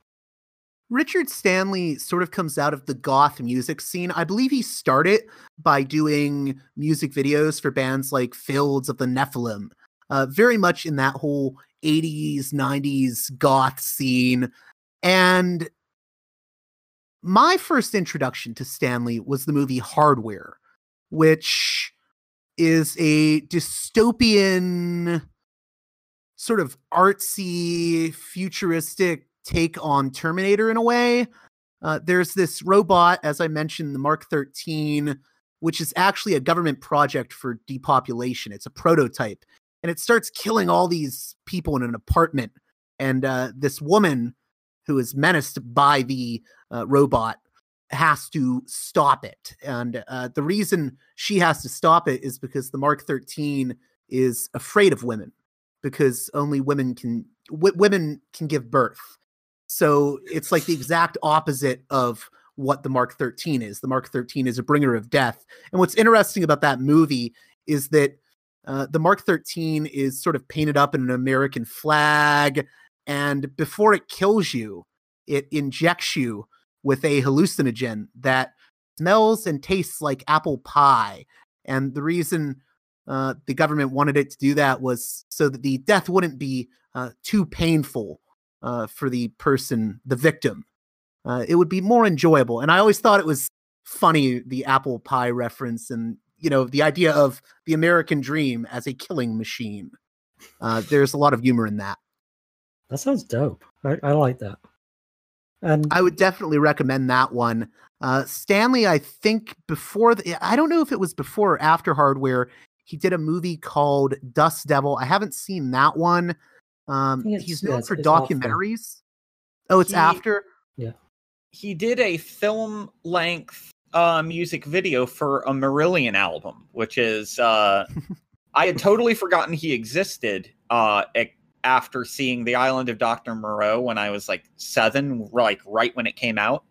Richard Stanley sort of comes out of the goth music scene. I believe he started by doing music videos for bands like Fields of the Nephilim, uh, very much in that whole 80s, 90s goth scene. And my first introduction to Stanley was the movie Hardware, which is a dystopian, sort of artsy, futuristic take on Terminator in a way. Uh, there's this robot, as I mentioned, the Mark 13, which is actually a government project for depopulation. It's a prototype, and it starts killing all these people in an apartment. And uh, this woman, who is menaced by the uh, robot, has to stop it. And uh, the reason she has to stop it is because the Mark 13 is afraid of women, because only women can w- women can give birth. So it's like the exact opposite of what the Mark 13 is. The Mark 13 is a bringer of death. And what's interesting about that movie is that uh, the Mark 13 is sort of painted up in an American flag. And before it kills you, it injects you with a hallucinogen that smells and tastes like apple pie. And the reason uh, the government wanted it to do that was so that the death wouldn't be uh, too painful uh, for the person, the victim. Uh, it would be more enjoyable. And I always thought it was funny, the apple pie reference and, you know, the idea of the American dream as a killing machine. Uh, there's a lot of humor in that. That sounds dope. I, I like that. And I would definitely recommend that one. Uh, Stanley, I think before the, I don't know if it was before or after Hardware. He did a movie called Dust Devil. I haven't seen that one. Um, he's known it's- for it's after. documentaries. Oh, it's He- after. Yeah, he did a film length uh, music video for a Marillion album, which is uh, I had totally forgotten he existed uh, after seeing The Island of Dr. Moreau when I was like seven, like right when it came out,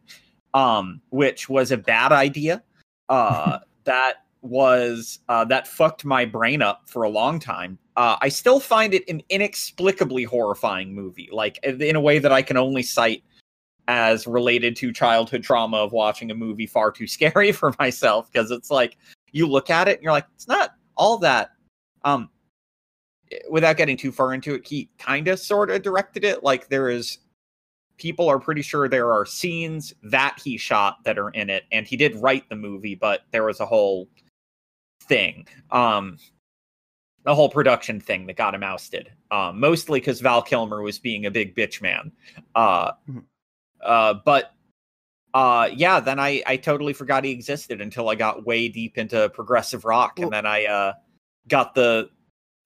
um, which was a bad idea. Uh, that was uh, that fucked my brain up for a long time. Uh, I still find it an inexplicably horrifying movie, like in a way that I can only cite as related to childhood trauma of watching a movie far too scary for myself because it's like you look at it and you're like it's not all that um without getting too far into it he kind of sort of directed it like there is people are pretty sure there are scenes that he shot that are in it and he did write the movie but there was a whole thing um the whole production thing that got him ousted um mostly because val kilmer was being a big bitch man uh Mhm. uh, but uh, yeah, then I I totally forgot he existed until I got way deep into progressive rock, Well- and then I uh got the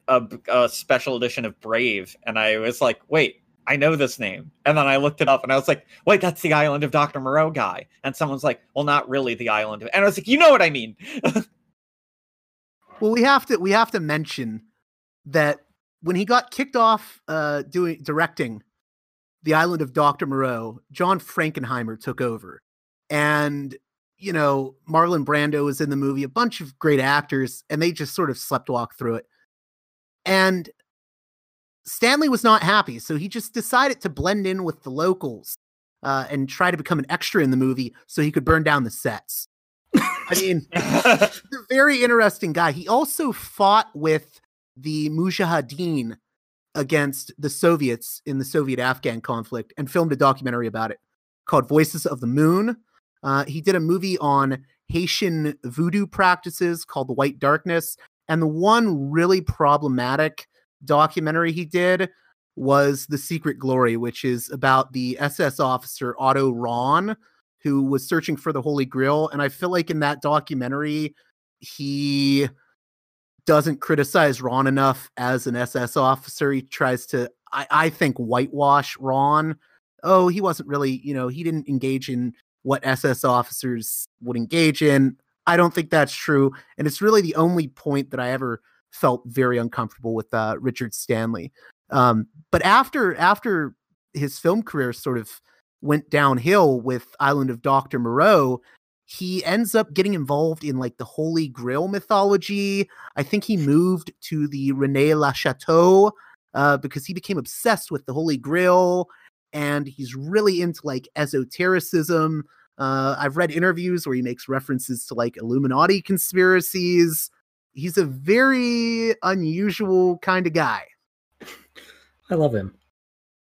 a, a special edition of Brave, and I was like, wait, I know this name, and then I looked it up, and I was like, wait, that's the Island of Doctor Moreau guy, and someone's like, well, not really the Island of, and I was like, you know what I mean? Well, we have to we have to mention that when he got kicked off uh, doing directing the Island of Doctor Moreau, John Frankenheimer took over, and you know Marlon Brando was in the movie, a bunch of great actors, and they just sort of slept walk through it. And Stanley was not happy, so he just decided to blend in with the locals uh, and try to become an extra in the movie so he could burn down the sets. I mean, a very interesting guy. He also fought with the Mujahideen against the Soviets in the Soviet Afghan conflict and filmed a documentary about it called Voices of the Moon. Uh, he did a movie on Haitian voodoo practices called The White Darkness. And the one really problematic documentary he did was The Secret Glory, which is about the SS officer Otto Rahn, who was searching for the Holy Grail. And I feel like in that documentary, he doesn't criticize Rahn enough as an SS officer. He tries to, I, I think, whitewash Rahn. Oh, he wasn't really, you know, he didn't engage in what SS officers would engage in. I don't think that's true. And it's really the only point that I ever felt very uncomfortable with uh, Richard Stanley. Um, but after after his film career sort of went downhill with Island of Dr. Moreau, he ends up getting involved in like the Holy Grail mythology. I think he moved to the Rennes-le-Château uh, because he became obsessed with the Holy Grail and he's really into like esotericism. Uh, I've read interviews where he makes references to like Illuminati conspiracies. He's a very unusual kind of guy. I love him.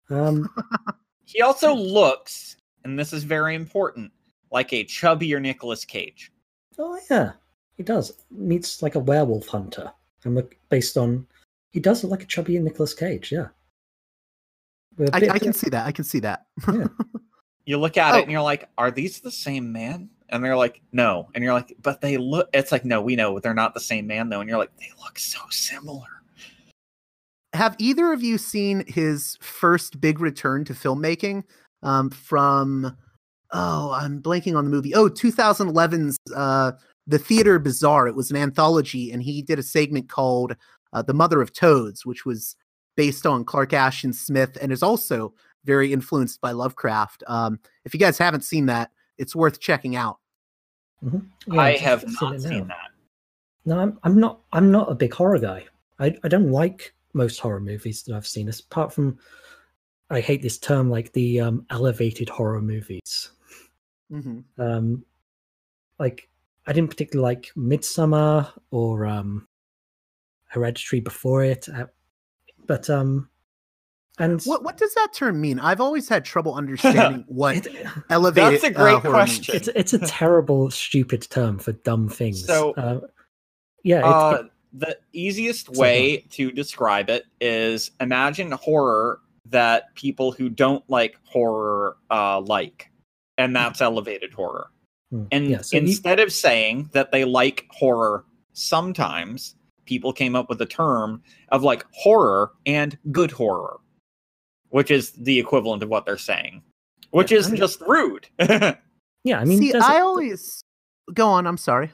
Um, he also looks, and this is very important, like a chubbier Nicolas Cage. Oh yeah, he does. Meets like a werewolf hunter, and look based on he does look like a chubbier Nicolas Cage. Yeah, I, I, can see that. I can see that. Yeah. you look at oh. it and you're like, are these the same man? And they're like, no. And you're like, but they look. It's like, no, we know they're not the same man though. And you're like, they look so similar. Have either of you seen his first big return to filmmaking um, from? Oh, I'm blanking on the movie. Oh, 2011's uh, The Theater Bizarre. It was an anthology, and he did a segment called uh, "The Mother of Toads," which was based on Clark Ashton Smith and is also very influenced by Lovecraft. Um, if you guys haven't seen that, it's worth checking out. Mm-hmm. Yeah, I have not seen that. No, I'm, I'm not. I'm not a big horror guy. I, I don't like most horror movies that I've seen, apart from I hate this term like the um, elevated horror movies. Mm-hmm. Um, like I didn't particularly like Midsommar or um, Hereditary before it. I, but um, and what what does that term mean? I've always had trouble understanding what it, elevated. That's a great uh, question. It's it's a terrible, stupid term for dumb things. So uh, yeah, it, uh, it, the easiest way to describe it is imagine horror that people who don't like horror uh, like, and that's elevated horror. Hmm. And yeah, so instead you... of saying that they like horror sometimes, people came up with a term of like horror and good horror, which is the equivalent of what they're saying, which yeah, is I mean, just rude. yeah, I mean, see, I a, always go on. I'm sorry.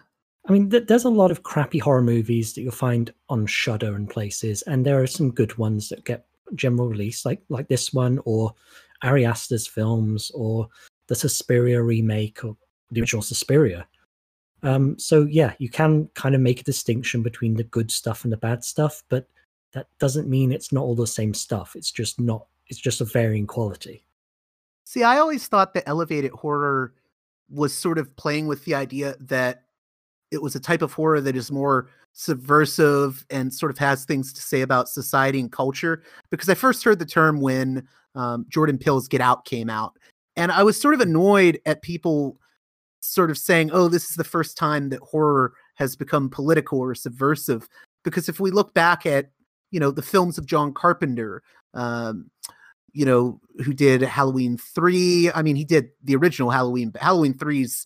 I mean, th- there's a lot of crappy horror movies that you'll find on Shudder and places, and there are some good ones that get general release, like like this one, or Ari Aster's films, or the Suspiria remake, or the original Suspiria. Um, so yeah, you can kind of make a distinction between the good stuff and the bad stuff, but that doesn't mean it's not all the same stuff. It's just not. It's just a varying quality. See, I always thought that elevated horror was sort of playing with the idea that it was a type of horror that is more subversive and sort of has things to say about society and culture. Because I first heard the term when um, Jordan Peele's Get Out came out, and I was sort of annoyed at people sort of saying, "Oh, this is the first time that horror has become political or subversive." Because if we look back at you know the films of John Carpenter, um, you know who did Halloween three. I mean, he did the original Halloween, but Halloween three's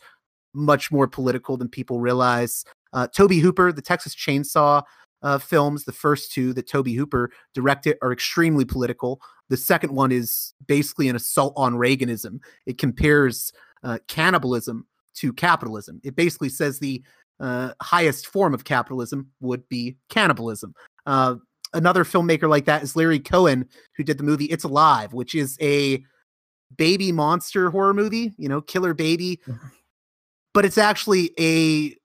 much more political than people realize. Uh, Tobe Hooper, the Texas Chainsaw uh, films, the first two that Tobe Hooper directed are extremely political. The second one is basically an assault on Reaganism. It compares uh, cannibalism to capitalism. It basically says the uh, highest form of capitalism would be cannibalism. Another filmmaker like that is Larry Cohen, who did the movie It's Alive, which is a baby monster horror movie, you know, killer baby. Mm-hmm. But it's actually a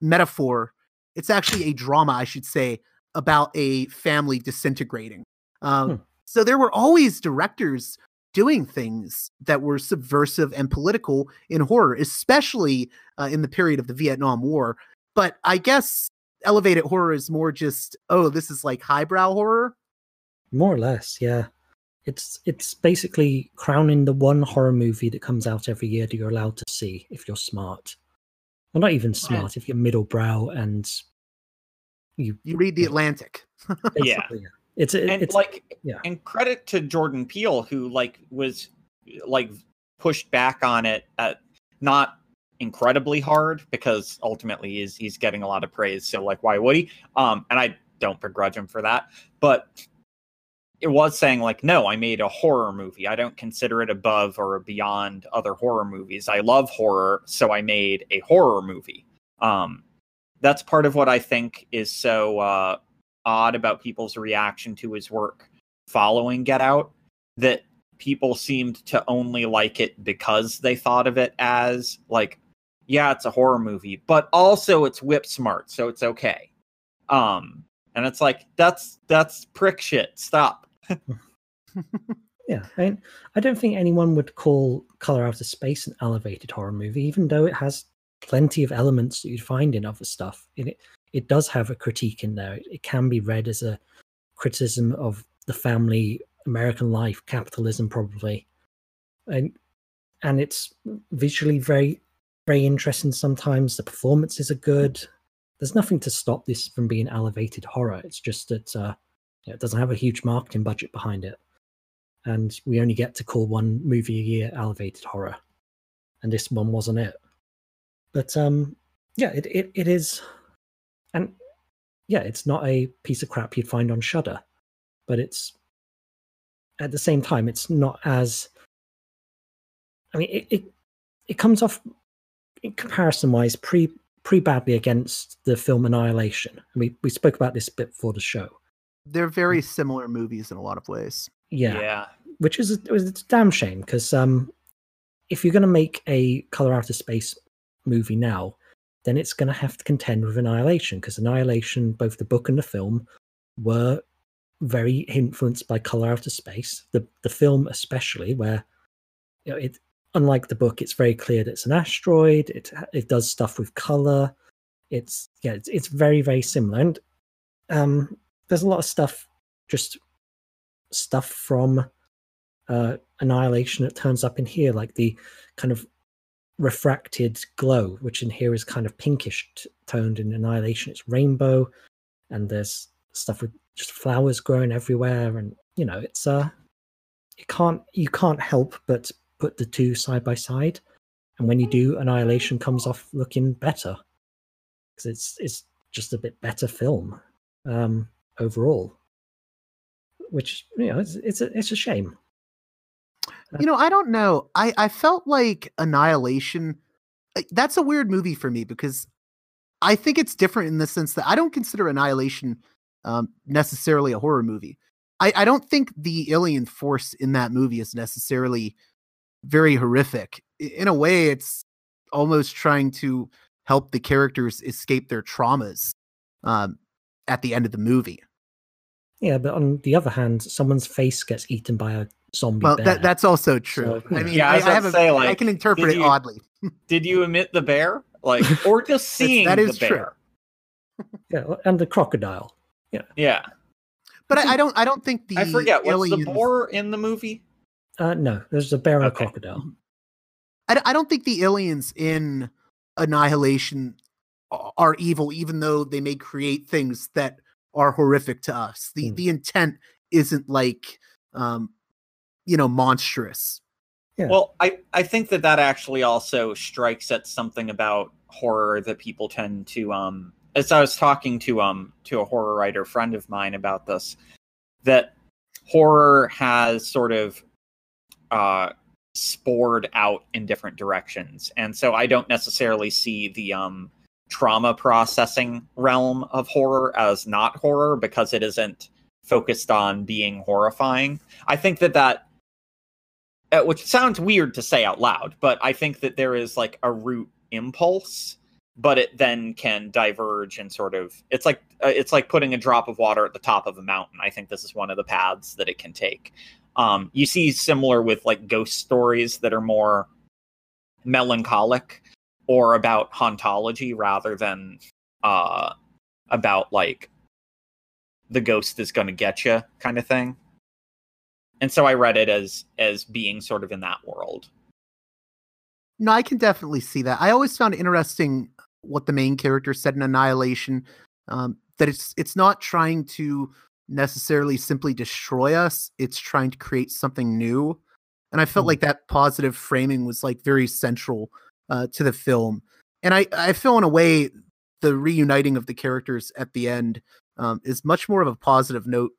metaphor. It's actually a drama, I should say, about a family disintegrating. Um, hmm. So there were always directors doing things that were subversive and political in horror, especially uh, in the period of the Vietnam War. But I guess elevated horror is more just, oh, this is like highbrow horror. More or less, yeah. It's it's basically crowning the one horror movie that comes out every year that you're allowed to see if you're smart. Well, not even smart if you're middle brow and you. You read the Atlantic. Yeah. It's a, and it's like yeah. and credit to Jordan Peele who like was like pushed back on it at not incredibly hard because ultimately he's he's getting a lot of praise so like why would he? Um and I don't begrudge him for that but it was saying like no I made a horror movie. I don't consider it above or beyond other horror movies. I love horror so I made a horror movie. Um that's part of what I think is so uh odd about people's reaction to his work following Get Out that people seemed to only like it because they thought of it as like yeah it's a horror movie but also it's whip smart so it's okay um and it's like that's that's prick shit stop Yeah, I mean, I don't think anyone would call Color Out of Space an elevated horror movie, even though it has plenty of elements that you'd find in other stuff. It, it does have a critique in there. It, it can be read as a criticism of the family, American life, capitalism, probably, and and it's visually very, very interesting. Sometimes the performances are good. There's nothing to stop this from being elevated horror. It's just that uh, it doesn't have a huge marketing budget behind it and we only get to call one movie a year elevated horror and this one wasn't it but um yeah it, it, it is and yeah it's not a piece of crap you'd find on shudder but it's at the same time it's not as i mean it it, it comes off in comparison wise pre pretty badly against the film annihilation we we spoke about this a bit before the show They're very similar movies in a lot of ways. yeah yeah. which is a, it's a damn shame because um, if you're going to make a color out of space movie now, then it's going to have to contend with Annihilation because Annihilation, both the book and the film, were very influenced by color out of space. The the film especially, where you know it unlike the book, it's very clear that it's an asteroid. It it does stuff with color. It's yeah, it's, it's very very similar, and um, there's a lot of stuff just stuff from uh, Annihilation that turns up in here, like the kind of refracted glow, which in here is kind of pinkish toned. In Annihilation, it's rainbow, and there's stuff with just flowers growing everywhere, and you know, it's uh, you can't you can't help but put the two side by side, and when you do, Annihilation comes off looking better because it's it's just a bit better film um, overall which you know it's it's a, it's a shame You know, I don't know. I I felt like Annihilation. That's a weird movie for me because I think it's different in the sense that I don't consider Annihilation um, necessarily a horror movie. I, I don't think the alien force in that movie is necessarily very horrific. In a way, it's almost trying to help the characters escape their traumas um, at the end of the movie. yeah but on the other hand someone's face gets eaten by a zombie Well, bear. that, that's also true. So, I mean, Yeah, I I, was I have to a, say, I like, can interpret did it oddly. did you emit the bear like or just seeing that is the true. yeah and the crocodile Yeah, yeah But I, I don't. I don't think the i forget what's aliens, the boar in the movie uh no there's a bear and a Okay. crocodile I, d- I don't think the aliens in Annihilation are evil, even though they may create things that are horrific to us. The Hmm. the intent isn't like, um, you know, monstrous. Yeah. Well, I, I think that that actually also strikes at something about horror that people tend to um as I was talking to um to a horror writer friend of mine about this that horror has sort of uh spored out in different directions. And so I don't necessarily see the um trauma processing realm of horror as not horror because it isn't focused on being horrifying. I think that that uh, which sounds weird to say out loud, but I think that there is like a root impulse, but it then can diverge and sort of it's like uh, it's like putting a drop of water at the top of a mountain. I think this is one of the paths that it can take. Um, you see similar with like ghost stories that are more melancholic or about hauntology rather than uh, about like the ghost is going to get you kind of thing. And so I read it as as being sort of in that world. No, I can definitely see that. I always found interesting what the main character said in Annihilation. Um, that it's it's not trying to necessarily simply destroy us; it's trying to create something new. And I felt Mm. like that positive framing was like very central uh, to the film. And I I feel in a way the reuniting of the characters at the end um, is much more of a positive note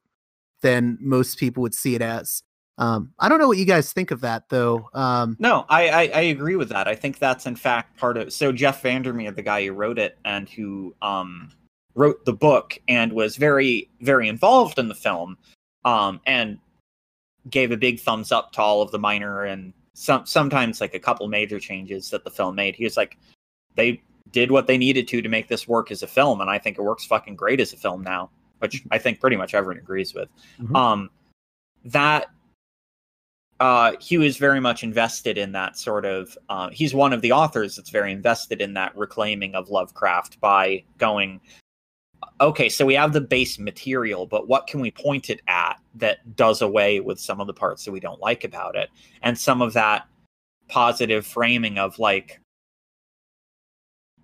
than most people would see it as. Um, I don't know what you guys think of that though. Um, No, I, I I agree with that. I think that's in fact part of. So Jeff VanderMeer, the guy who wrote it and who um wrote the book and was very very involved in the film, um and gave a big thumbs up to all of the minor and some sometimes like a couple major changes that the film made. He was like, they did what they needed to to make this work as a film, and I think it works fucking great as a film now, which I think pretty much everyone agrees with. Mhm. Um, that uh, he was very much invested in that sort of. Uh, he's one of the authors that's very invested in that reclaiming of Lovecraft by going, okay, so we have the base material, but what can we point it at that does away with some of the parts that we don't like about it, and some of that positive framing of like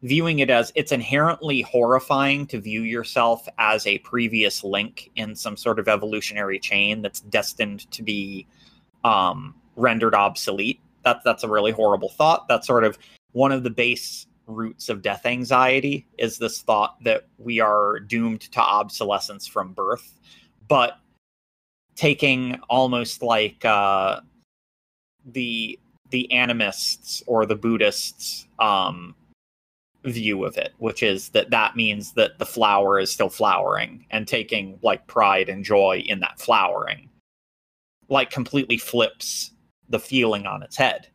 viewing it as it's inherently horrifying to view yourself as a previous link in some sort of evolutionary chain that's destined to be um, rendered obsolete. That that's a really horrible thought. That's sort of one of the base roots of death anxiety is this thought that we are doomed to obsolescence from birth, but taking almost like uh, the the animists or the Buddhists um, view of it, which is that that means that the flower is still flowering and taking like pride and joy in that flowering, like completely flips the feeling on its head.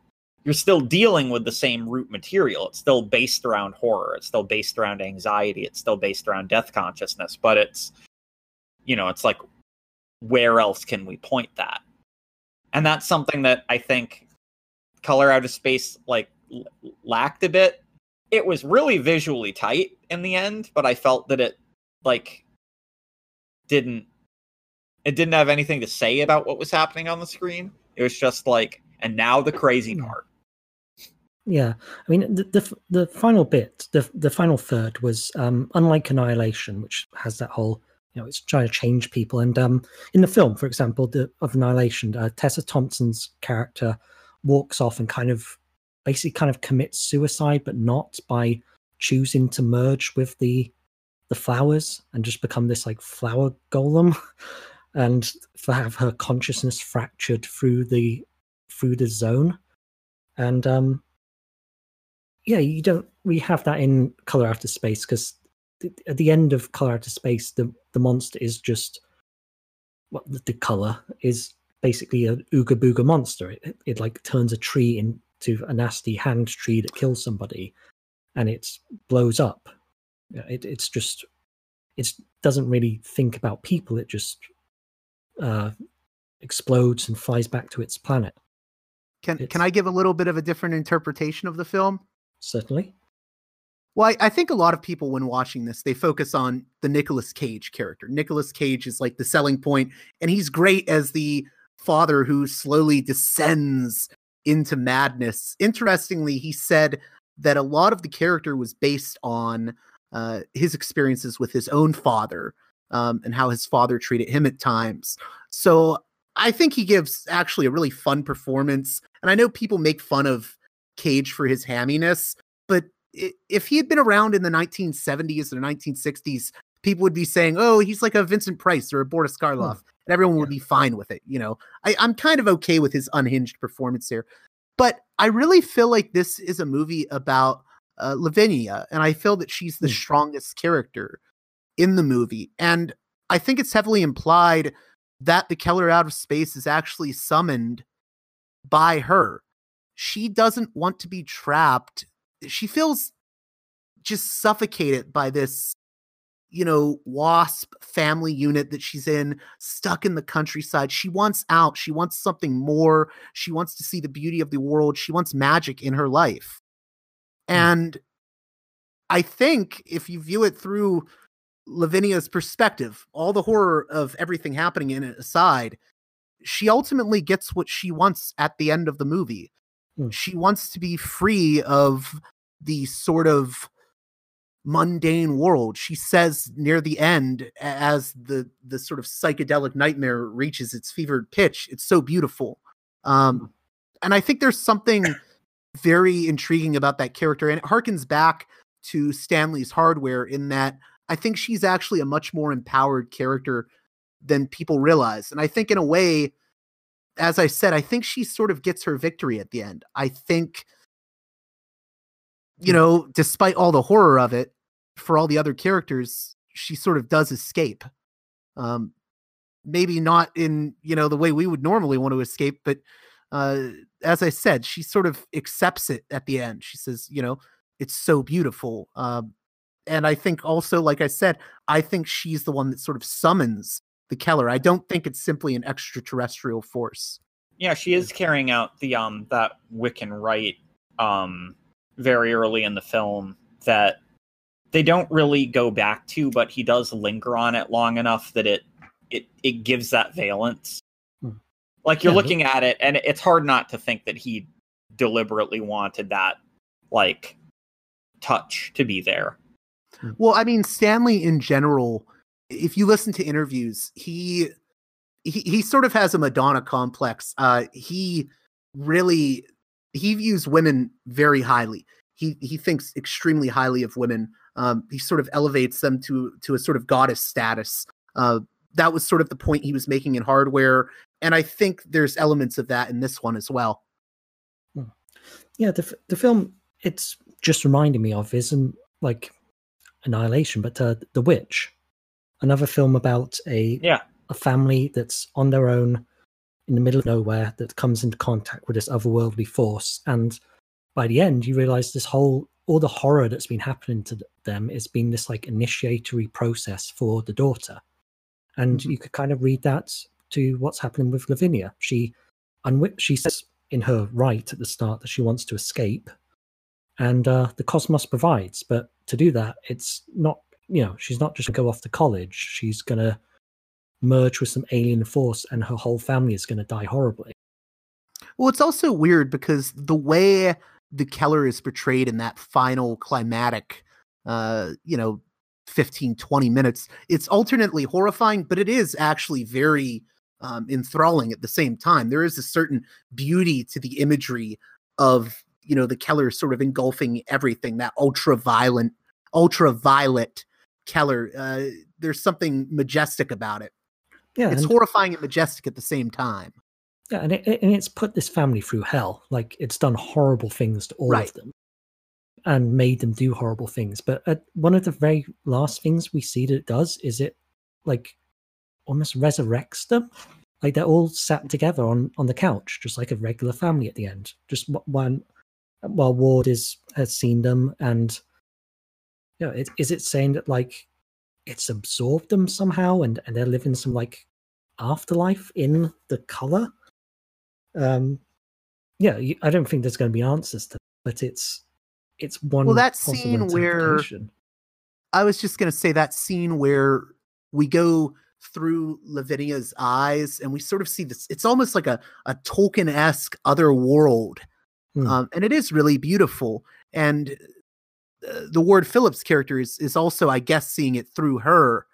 You're still dealing with the same root material. It's still based around horror. It's still based around anxiety. It's still based around death consciousness, but it's, you know, it's like, where else can we point that? And that's something that I think Color Out of Space like l- lacked a bit it was really visually tight in the end, but I felt that it like didn't it didn't have anything to say about what was happening on the screen. It was just like, and now the crazy Hmm. part. Yeah, I mean the the, the final bit, the the final third was um, unlike Annihilation, which has that whole you know it's trying to change people. And um, in the film, for example, the, of Annihilation, uh, Tessa Thompson's character walks off and kind of basically kind of commits suicide, but not by choosing to merge with the the flowers and just become this like flower golem, and have her consciousness fractured through the through the zone, and um yeah, you don't we have that in Color Out of Space because at the end of Color Out of Space, the the monster is just what well, the, the color is basically an ooga booga monster. It, it like turns a tree into a nasty hand tree that kills somebody, and it blows up. It, it's just it doesn't really think about people. It just uh, explodes and flies back to its planet. Can It's- can I give a little bit of a different interpretation of the film? Certainly. Well, I, I think a lot of people, when watching this, they focus on the Nicolas Cage character. Nicolas Cage is like the selling point, and he's great as the father who slowly descends into madness. Interestingly, he said that a lot of the character was based on uh, his experiences with his own father um, and how his father treated him at times. So I think he gives actually a really fun performance. And I know people make fun of Cage for his hamminess, but if he had been around in the 1970s or 1960s, people would be saying, "Oh, he's like a Vincent Price or a Boris Karloff," and everyone would be fine with it. You know, I, I'm kind of okay with his unhinged performance here, but I really feel like this is a movie about uh, Lavinia, and I feel that she's the Hmm. strongest character in the movie, and I think it's heavily implied that the Color out of space is actually summoned by her. She doesn't want to be trapped. She feels just suffocated by this, you know, wasp family unit that she's in, stuck in the countryside. She wants out. She wants something more. She wants to see the beauty of the world. She wants magic in her life. Hmm. And I think if you view it through Lavinia's perspective, all the horror of everything happening in it aside, she ultimately gets what she wants at the end of the movie. Hmm. She wants to be free of the sort of mundane world. She says near the end, as the the sort of psychedelic nightmare reaches its fevered pitch, it's so beautiful. Um, and I think there's something very intriguing about that character, and it harkens back to Stanley's Hardware in that I think she's actually a much more empowered character than people realize. And I think, in a way, as I said, I think she sort of gets her victory at the end. I think, you know, despite all the horror of it, for all the other characters, she sort of does escape. Um, maybe not in you know the way we would normally want to escape, but uh, as I said, she sort of accepts it at the end. She says, you know, it's so beautiful. Um, and I think also, like I said, I think she's the one that sort of summons the color. I don't think it's simply an extraterrestrial force. Yeah, she is carrying out the um that Wiccan rite um very early in the film that they don't really go back to, but he does linger on it long enough that it it it gives that valence. Hmm. Like you're Yeah, looking at it, and it's hard not to think that he deliberately wanted that like touch to be there. Well, I mean, Stanley in general, if you listen to interviews, he he, he sort of has a Madonna complex. Uh, he really he views women very highly. He he thinks extremely highly of women. Um, he sort of elevates them to to a sort of goddess status. Uh, that was sort of the point he was making in Hardware, and I think there's elements of that in this one as well. yeah the, the film it's just reminding me of isn't like annihilation but uh, the witch another film about a Yeah. a family that's on their own in the middle of nowhere that comes into contact with this otherworldly force and by the end you realize this whole all the horror that's been happening to them is being this like initiatory process for the daughter and Mhm. you could kind of read that to what's happening with lavinia she unwi- she says in her right at the start that she wants to escape and uh, the cosmos provides but to do that it's not you know she's not just going to go off to college she's going to merge with some alien force and her whole family is going to die horribly Well, it's also weird because the way the color is portrayed in that final climatic, uh, you know, 15, 20 minutes, it's alternately horrifying, but it is actually very um, enthralling at the same time. There is a certain beauty to the imagery of, you know, the color sort of engulfing everything, that ultra violent, ultra violet color. Uh, there's something majestic about it. yeah It's and, horrifying and majestic at the same time. yeah and, it, and it's put this family through hell like it's done horrible things to all Right. of them and made them do horrible things but at one of the very last things we see that it does is it like almost resurrects them like they're all sat together on on the couch just like a regular family at the end just one while ward is has seen them and you know it, is it saying that like it's absorbed them somehow and and they're living some like afterlife in the color um yeah you, i don't think there's going to be answers to but it's it's one Well, that scene where- I was just gonna say that scene where we go through Lavinia's eyes and we sort of see this. It's almost like a a Tolkien esque other world, Hmm. um, and it is really beautiful. And uh, the Ward Phillips character is is also, I guess, seeing it through her.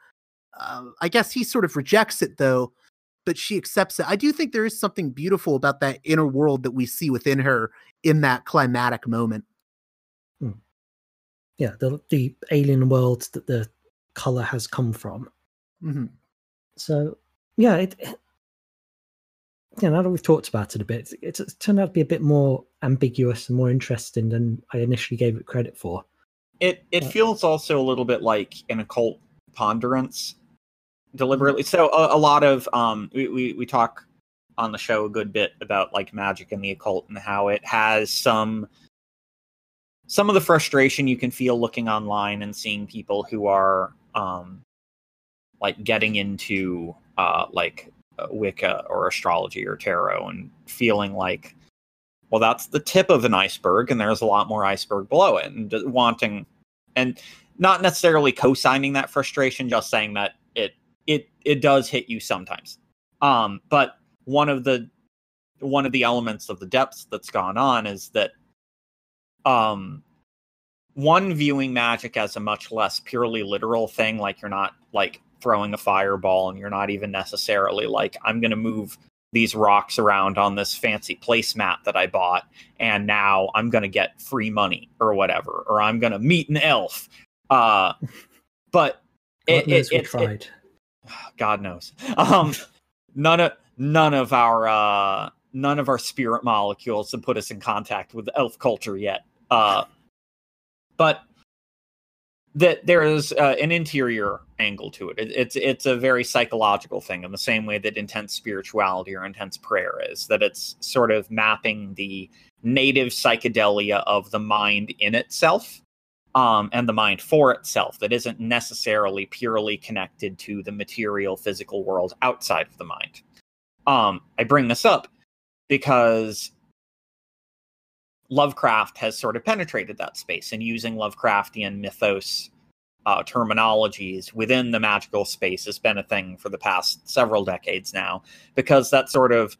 Uh, I guess he sort of rejects it though, but she accepts it. I do think there is something beautiful about that inner world that we see within her in that climatic moment. yeah the the alien world that the color has come from Mhm. so yeah it it- yeah now that we've talked about it a bit it's, it's turned out to be a bit more ambiguous and more interesting than i initially gave it credit for It it feels also a little bit like an occult ponderance deliberately. So a, a lot of um we, we we talk on the show a good bit about like magic and the occult and how it has some some of the frustration you can feel looking online and seeing people who are um like getting into uh like uh, Wicca or astrology or tarot and feeling like well that's the tip of an iceberg and there's a lot more iceberg below it and wanting and not necessarily co-signing that frustration, just saying that it it it does hit you sometimes. Um, but one of the one of the elements of the depths that's gone on is that um one viewing magic as a much less purely literal thing like you're not like throwing a fireball and you're not even necessarily like i'm going to move these rocks around on this fancy placemat that i bought and now i'm to get free money or whatever or i'm to meet an elf. Uh but it, it, we it, tried. it god knows. Um none of none of our uh none of our spirit molecules have put us in contact with elf culture yet. Uh but that there is uh, an interior angle to it. it. It's it's a very psychological thing in the same way that intense spirituality or intense prayer is. That it's sort of mapping the native psychedelia of the mind in itself um, and the mind for itself that isn't necessarily purely connected to the material physical world outside of the mind. Um, I bring this up because Lovecraft has sort of penetrated that space and using Lovecraftian mythos uh, terminologies within the magical space has been a thing for the past several decades now because that sort of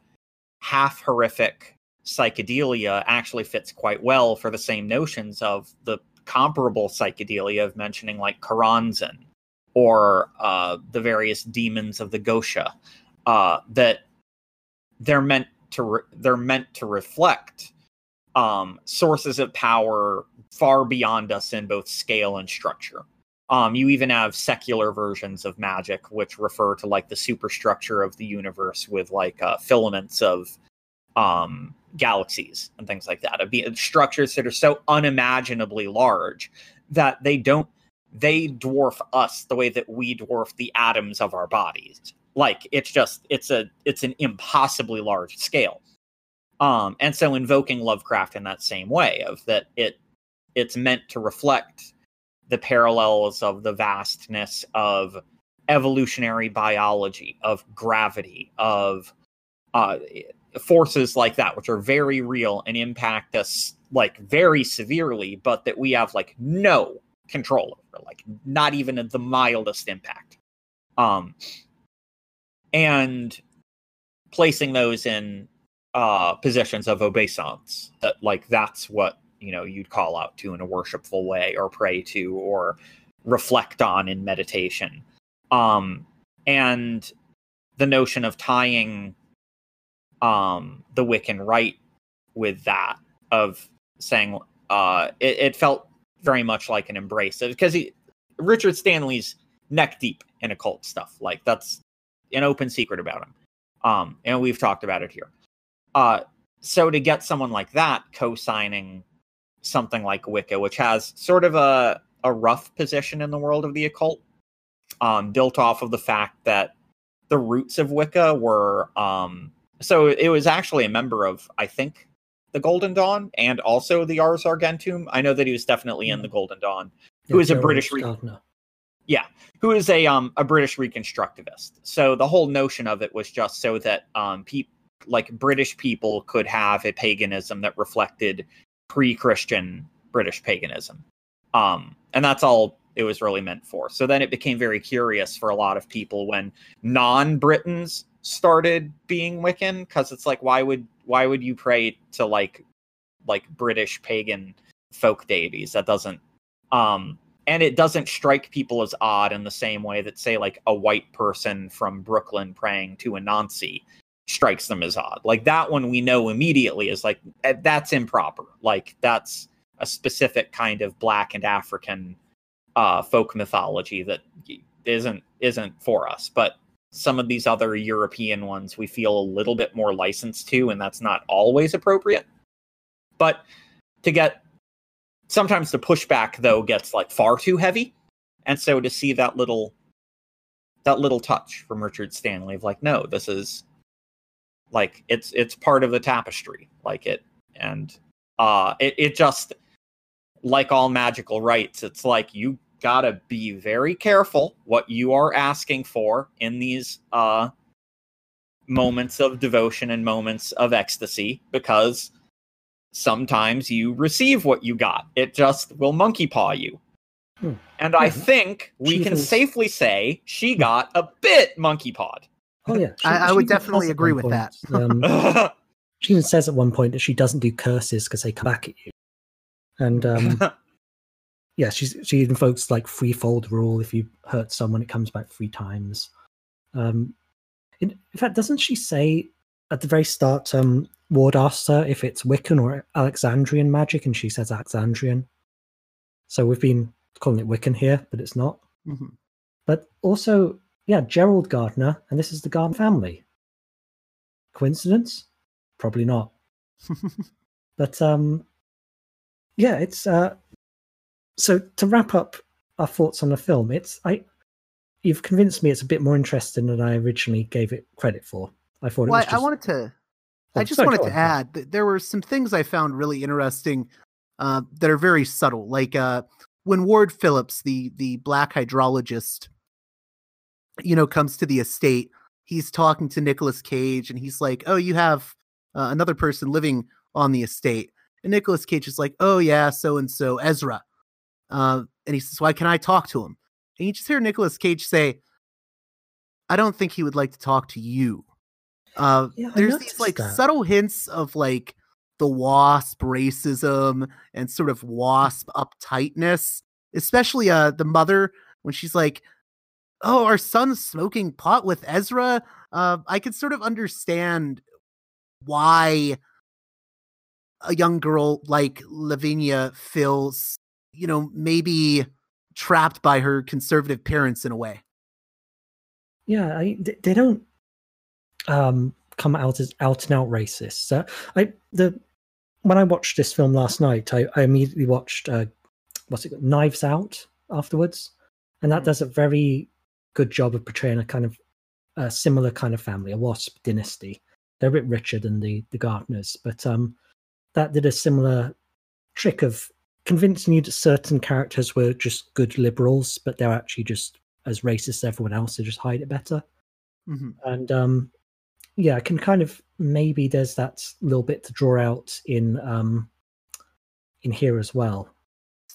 half horrific psychedelia actually fits quite well for the same notions of the comparable psychedelia of mentioning like Choronzon or uh, the various demons of the Goetia uh, that they're meant to re- they're meant to reflect um, sources of power far beyond us in both scale and structure. Um, you even have secular versions of magic, which refer to like the superstructure of the universe with like uh, filaments of um, galaxies and things like that. Be- structures that are so unimaginably large that they don't they dwarf us the way that we dwarf the atoms of our bodies. Like it's just it's a it's an impossibly large scale. Um, and so invoking Lovecraft in that same way of that it it's meant to reflect the parallels of the vastness of evolutionary biology, of gravity, of uh, forces like that, which are very real and impact us like very severely, but that we have like no control over, like not even the mildest impact. Um, and placing those in uh, positions of obeisance that like that's what you know you'd call out to in a worshipful way or pray to or reflect on in meditation. Um and the notion of tying um the wiccan rite with that of saying uh it, it felt very much like an embrace because he richard stanley's neck deep in occult stuff like that's an open secret about him. Um and we've talked about it here uh so to get someone like that co-signing something like Wicca, which has sort of a, a rough position in the world of the occult, um, built off of the fact that the roots of Wicca were. Um, so it was actually a member of, I think, the Golden Dawn and also the Ars Argentum. I know that he was definitely in the Golden Dawn, who is a British. Re- yeah, who is a um a British reconstructivist. So the whole notion of it was just so that um people like British people could have a paganism that reflected pre-Christian British paganism. Um, and that's all it was really meant for. So then it became very curious for a lot of people when non-Britons started being Wiccan because it's like why would why would you pray to like like British pagan folk deities? That doesn't um and it doesn't strike people as odd in the same way that say like a white person from Brooklyn praying to Anansi strikes them as odd. Like that one we know immediately is like eh, that's improper. Like that's a specific kind of black and African uh, folk mythology that isn't isn't for us. But some of these other European ones we feel a little bit more licensed to, and that's not always appropriate. But to get sometimes the pushback though gets like far too heavy. And so to see that little that little touch from Richard Stanley of like, no, this is like it's it's part of the tapestry like it and uh it, it just like all magical rites it's like you gotta be very careful what you are asking for in these uh moments of devotion and moments of ecstasy because sometimes you receive what you got it just will monkey paw you Hmm. And I think we She can safely say she got a bit monkey pawed. Oh yeah, I- I would definitely agree one with that. um, she even says at one point that she doesn't do curses because they come back at you. And um, yeah, she's she invokes like threefold rule. If you hurt someone, it comes back three times. Um, in, in fact, doesn't she say at the very start? Um, Ward asks her if it's Wiccan or Alexandrian magic, and she says Alexandrian. So we've been calling it Wiccan here, but it's not. Mhm. But also, yeah, Gerald Gardner, and this is the Gardner family. Coincidence? Probably not. But um, yeah, it's uh, so to wrap up our thoughts on the film. It's I, you've convinced me it's a bit more interesting than I originally gave it credit for. I thought it Well, was I, just. I wanted to. Oh, I just sorry, wanted to on. add that there were some things I found really interesting uh, that are very subtle. Like uh, when Ward Phillips, the the black hydrologist, you know, comes to the estate, he's talking to Nicolas Cage, and he's like, "Oh, you have uh, another person living on the estate," and Nicolas Cage is like, "Oh yeah, so and so, Ezra," uh, and he says, "Why can I talk to him?" And you just hear Nicolas Cage say, "I don't think he would like to talk to you." Uh, Yeah, there's these like that. subtle hints of like the wasp racism and sort of wasp uptightness especially uh the mother when she's like oh our son's smoking pot with ezra uh i could sort of understand why a young girl like lavinia feels you know maybe trapped by her conservative parents in a way yeah, I, they, don't um, come out as out and out racist. Uh, I the when I watched this film last night, I, I immediately watched uh, what's it called? Knives Out afterwards, and that Mm. does a very good job of portraying a kind of a similar kind of family, a Wasp dynasty. They're a bit richer than the the Gardners, but um, that did a similar trick of convincing you that certain characters were just good liberals, but they're actually just as racist as everyone else. They just hide it better mm-hmm. and um yeah i can kind of maybe there's that little bit to draw out in um in here as well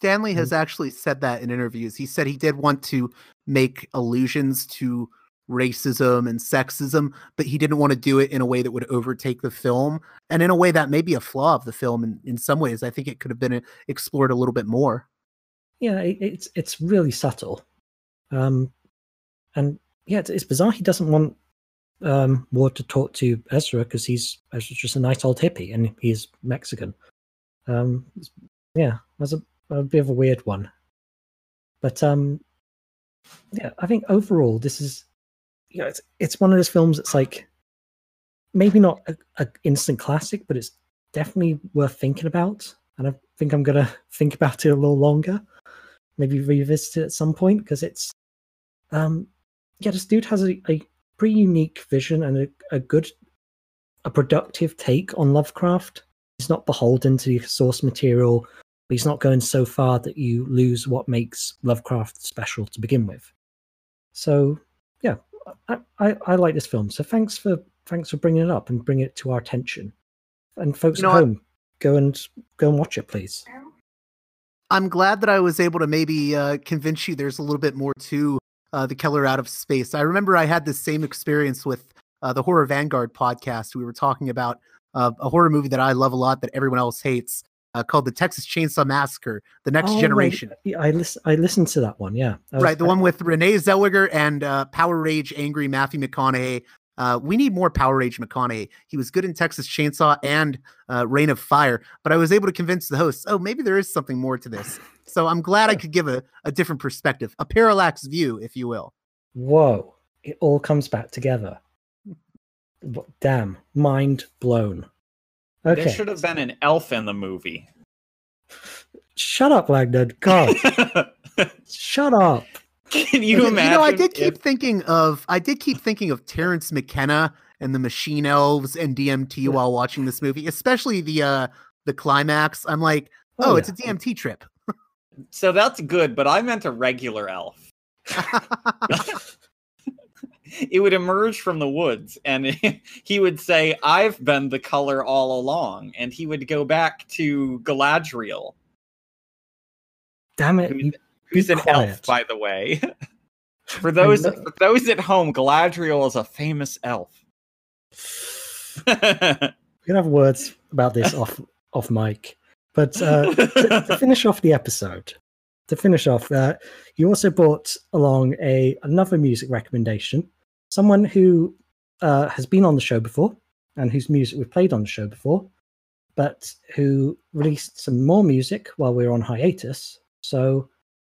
Stanley has actually said that in interviews. He said he did want to make allusions to racism and sexism, but he didn't want to do it in a way that would overtake the film and in a way that may be a flaw of the film. And in some ways, I think it could have been uh, explored a little bit more. yeah it, it's it's really subtle um and yeah it's, it's bizarre he doesn't want um ward to talk to ezra because he's ezra's just a nice old hippie and he's mexican um yeah that's a, a bit of a weird one. But um yeah i think overall this is you know it's it's one of those films that's like maybe not a, a instant classic but it's definitely worth thinking about. And i think i'm gonna think about it a little longer maybe revisit it at some point because it's um yeah this dude has a, a pretty unique vision and a, a good a productive take on lovecraft. He's not beholden to the source material but he's not going so far that you lose what makes lovecraft special to begin with. So yeah i i, I like this film. So thanks for thanks for bringing it up and bringing it to our attention. And folks You know at home go and go and watch it please. I'm glad that I was able to maybe uh, convince you there's a little bit more to uh, the Color Out of Space. I remember I had the same experience with uh, the Horror Vanguard podcast. We were talking about uh, a horror movie that I love a lot that everyone else hates uh, called The Texas Chainsaw Massacre: The Next Oh, right. Generation. Yeah, I listen. I listened to that one. Yeah, I was- Right, the one with Renee Zellweger and uh, Power Rage angry Matthew McConaughey. Uh, we need more Power Rage McConaughey. He was good in Texas Chainsaw and uh, Reign of Fire, but I was able to convince the hosts, oh, maybe there is something more to this. So I'm glad I could give a, a different perspective, a parallax view, if you will. Whoa! It all comes back together. Damn! Mind blown. There should have been an elf in the movie. shut up, Wagner. God, shut up. Can you imagine? You know, I did keep if- thinking of I did keep thinking of Terence McKenna and the Machine Elves and DMT Yeah. while watching this movie, especially the uh the climax. I'm like, oh, Oh, it's yeah. a DMT trip. so that's good, but I meant a regular elf. it would emerge from the woods and he would say, I've been the color all along. And he would go back to Galadriel, Damn it! who, who's an elf, by the way. for those for those at home, Galadriel is a famous elf. We're gonna have words about this off off mic. But uh, to, to finish off the episode, to finish off, uh, you also brought along a another music recommendation. Someone who uh, has been on the show before and whose music we've played on the show before, but who released some more music while we were on hiatus. So,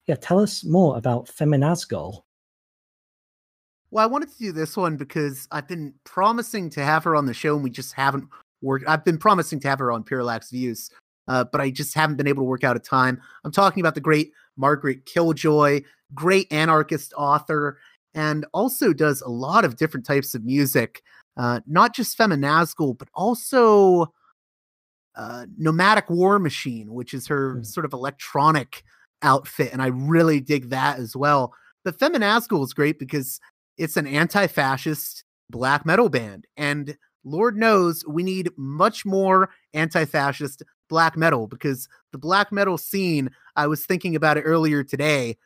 yeah, tell us more about Feminazgul. Well, I wanted to do this one because I've been promising to have her on the show, and we just haven't worked. I've been promising to have her on Parallax Views, uh, but I just haven't been able to work out a time. I'm talking about the great Margaret Killjoy, great anarchist author, and also does a lot of different types of music, uh, not just Feminazgul, but also uh, Nomadic War Machine, which is her Hmm. sort of electronic outfit, and I really dig that as well. But Feminazgul is great because it's an anti-fascist black metal band, and Lord knows we need much more anti-fascist black metal because the black metal scene. I was thinking about it earlier today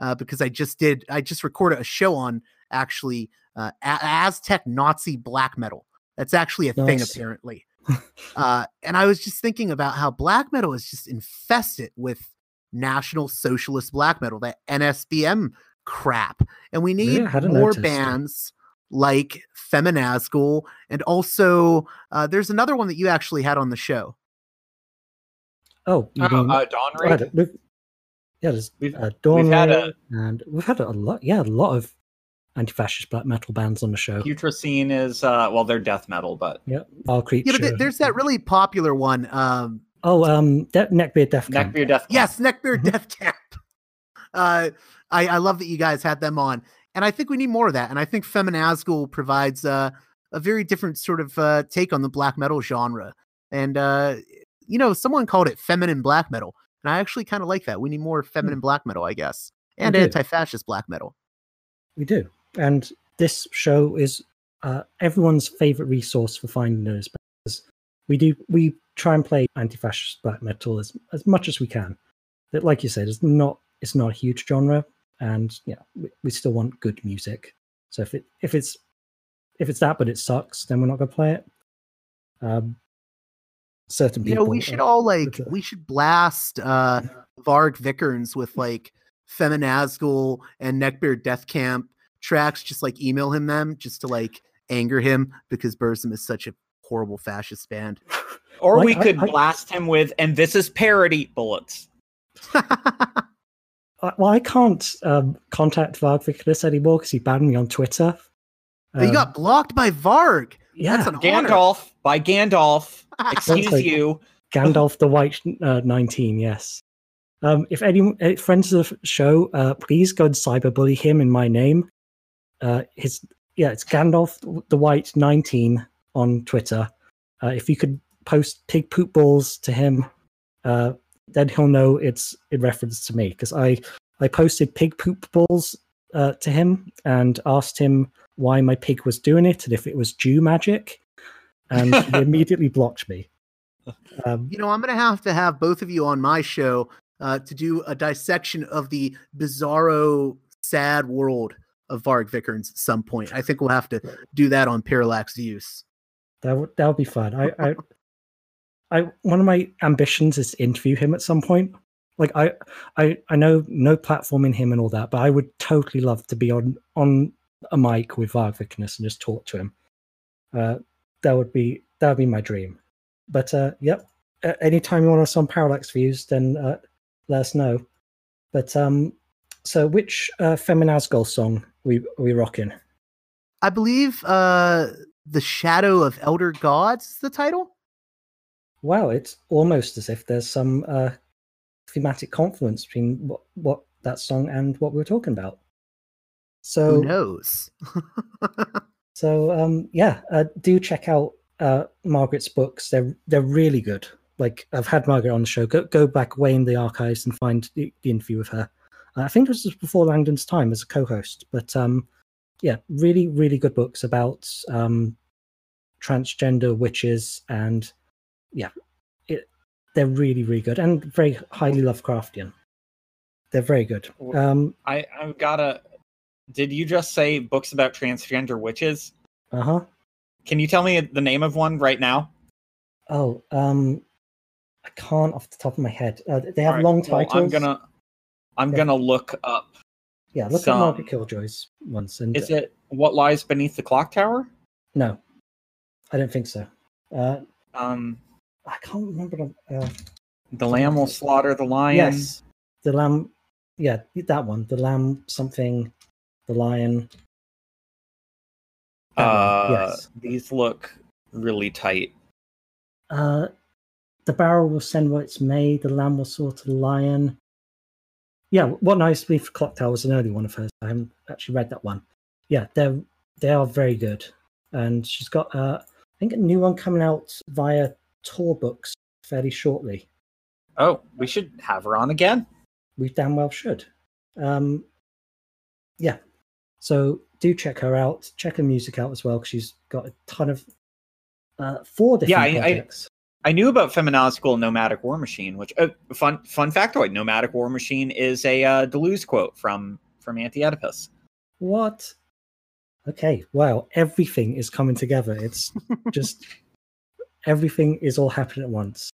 uh, because I just did. I just recorded a show on actually uh, A- Aztec Nazi black metal. That's actually a thing apparently. uh, and I was just thinking about how black metal is just infested with National Socialist black metal, that NSBM crap, and we need Really? More noticed. bands like Feminazgul, and also uh, there's another one that you actually had on the show. Oh, you Oh, mean uh, Dawn I had Ray'd? It. We've- yeah, there's We've- uh, Dawn we've had Ray'd, and we've had a lot. Yeah, a lot of anti-fascist black metal bands on the show. Putrescine is uh well, they're death metal, but Yeah, all Creature. Yeah, but there's that really popular one. Um, Oh, um, De- Neckbeard Death Camp. Neckbeard Death. Camp. yes, Neckbeard Mhm. Death Camp. Uh, I, I love that you guys had them on, and I think we need more of that. And I think Feminazgul provides uh, a very different sort of uh, take on the black metal genre. And uh, you know, someone called it feminine black metal, and I actually kind of like that. We need more feminine black metal, I guess, and anti-fascist black metal. We do, and this show is uh, everyone's favorite resource for finding those bands. We do. We try and play anti-fascist black metal as as much as we can. But like you said, it's not it's not a huge genre, and yeah, we, we still want good music. So if it if it's if it's that but it sucks, then we're not going to play it. Um, certain You know, we should uh, all like okay. we should blast uh Varg Vikernes with like Feminazgul and Neckbeard Death Camp tracks, just like email him them just to like anger him because Burzum is such a horrible fascist band. Or Like, we could I- blast him with, and this is parody bullets. Well, I can't um, contact Varg Vikernes anymore because he banned me on Twitter. But you Um, got blocked by Varg. Yeah, That's an honor. Gandalf by Gandalf. Excuse like- you. Gandalf the White uh, 19, yes. Um, if any uh, friends of the show, uh, please go and cyberbully him in my name. Uh, his yeah, it's Gandalf the White 19 on Twitter. Uh, if you could post pig poop balls to him, uh, then he'll know it's in reference to me because I I posted pig poop balls uh, to him and asked him why my pig was doing it and if it was Jew magic, and he immediately blocked me. Um, You know, I'm gonna have to have both of you on my show uh, to do a dissection of the bizarro, sad world of Varg Vikernes at some point. I think we'll have to do that on Parallax Views. That would that would be fun. I, I, I one of my ambitions is to interview him at some point. Like I, I, I know no platforming him and all that, but I would totally love to be on on a mic with Varg Vikernes and just talk to him. Uh, that would be that would be my dream. But uh, yep, anytime you want us on Parallax Views, then uh, let us know. But um, so which uh, Feminazgul song we we rocking? I believe uh, the Shadow of Elder Gods is the title. Wow, it's almost as if there's some uh, thematic confluence between what, what that song and what we were talking about. So who knows? so um, yeah, uh, do check out uh, Margaret's books. They're they're really good. Like I've had Margaret on the show. Go go back way in the archives and find the, the interview with her. Uh, I think this was before Langdon's time as a co-host, but um, yeah, really really good books about um, transgender witches and yeah, it they're really really good and very highly Lovecraftian. they're very good. Um, I I've gotta. Did you just say books about transgender witches? uh huh. Can you tell me the name of one right now? Oh, um, I can't off the top of my head. Uh, they have Alright, long well, titles. I'm gonna. I'm Yeah. gonna look up. yeah, look some- at Margaret Killjoy's once. And Is it what lies beneath the clock tower? no, I don't think so. Uh, Um, I can't remember. The, uh, the lamb will slaughter the lion. yes, the lamb. Yeah, that one. The lamb something. The lion. Uh, yes. these look really tight. Uh, the barrel will send what it's made. The lamb will slaughter the lion. Yeah, what nice beef clock tower was an early one of hers. I haven't actually read that one. Yeah, they're they are very good, and she's got uh, I think a new one coming out via Tor Books fairly shortly. Oh, we should have her on again. We damn well should. Um, yeah, so do check her out. Check her music out as well because she's got a ton of uh, four different Yeah, I- I- projects. I knew about Feminazgul Nomadic War Machine, which uh, fun fun factoid: Nomadic War Machine is a uh, Deleuze quote from from Anti Oedipus. What? Okay, wow, everything is coming together. It's just everything is all happening at once.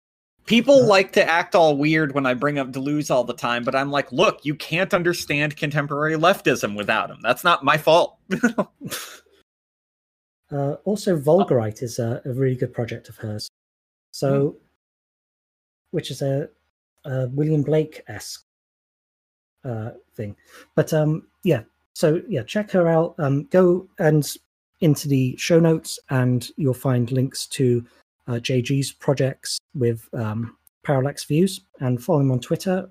People like to act all weird when I bring up Deleuze all the time, but I'm like, look, you can't understand contemporary leftism without him. That's not my fault. Uh, also, Vulgarite is a, a really good project of hers. So, which is a, a William Blake esque uh, thing. But um, yeah, so yeah, check her out. Um, go and into the show notes, and you'll find links to uh, JG's projects with um, Parallax Views, and follow him on Twitter.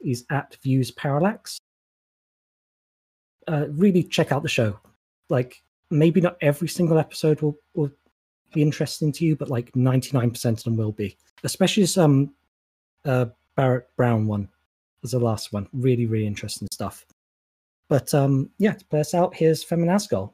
He's at Views Parallax. Uh, really check out the show. Like maybe not every single episode will, will be interesting to you, but like 99% of them will be. Especially this um uh Barrett Brown one was the last one. Really, really interesting stuff. But um yeah, to play us out, here's Feminazgul.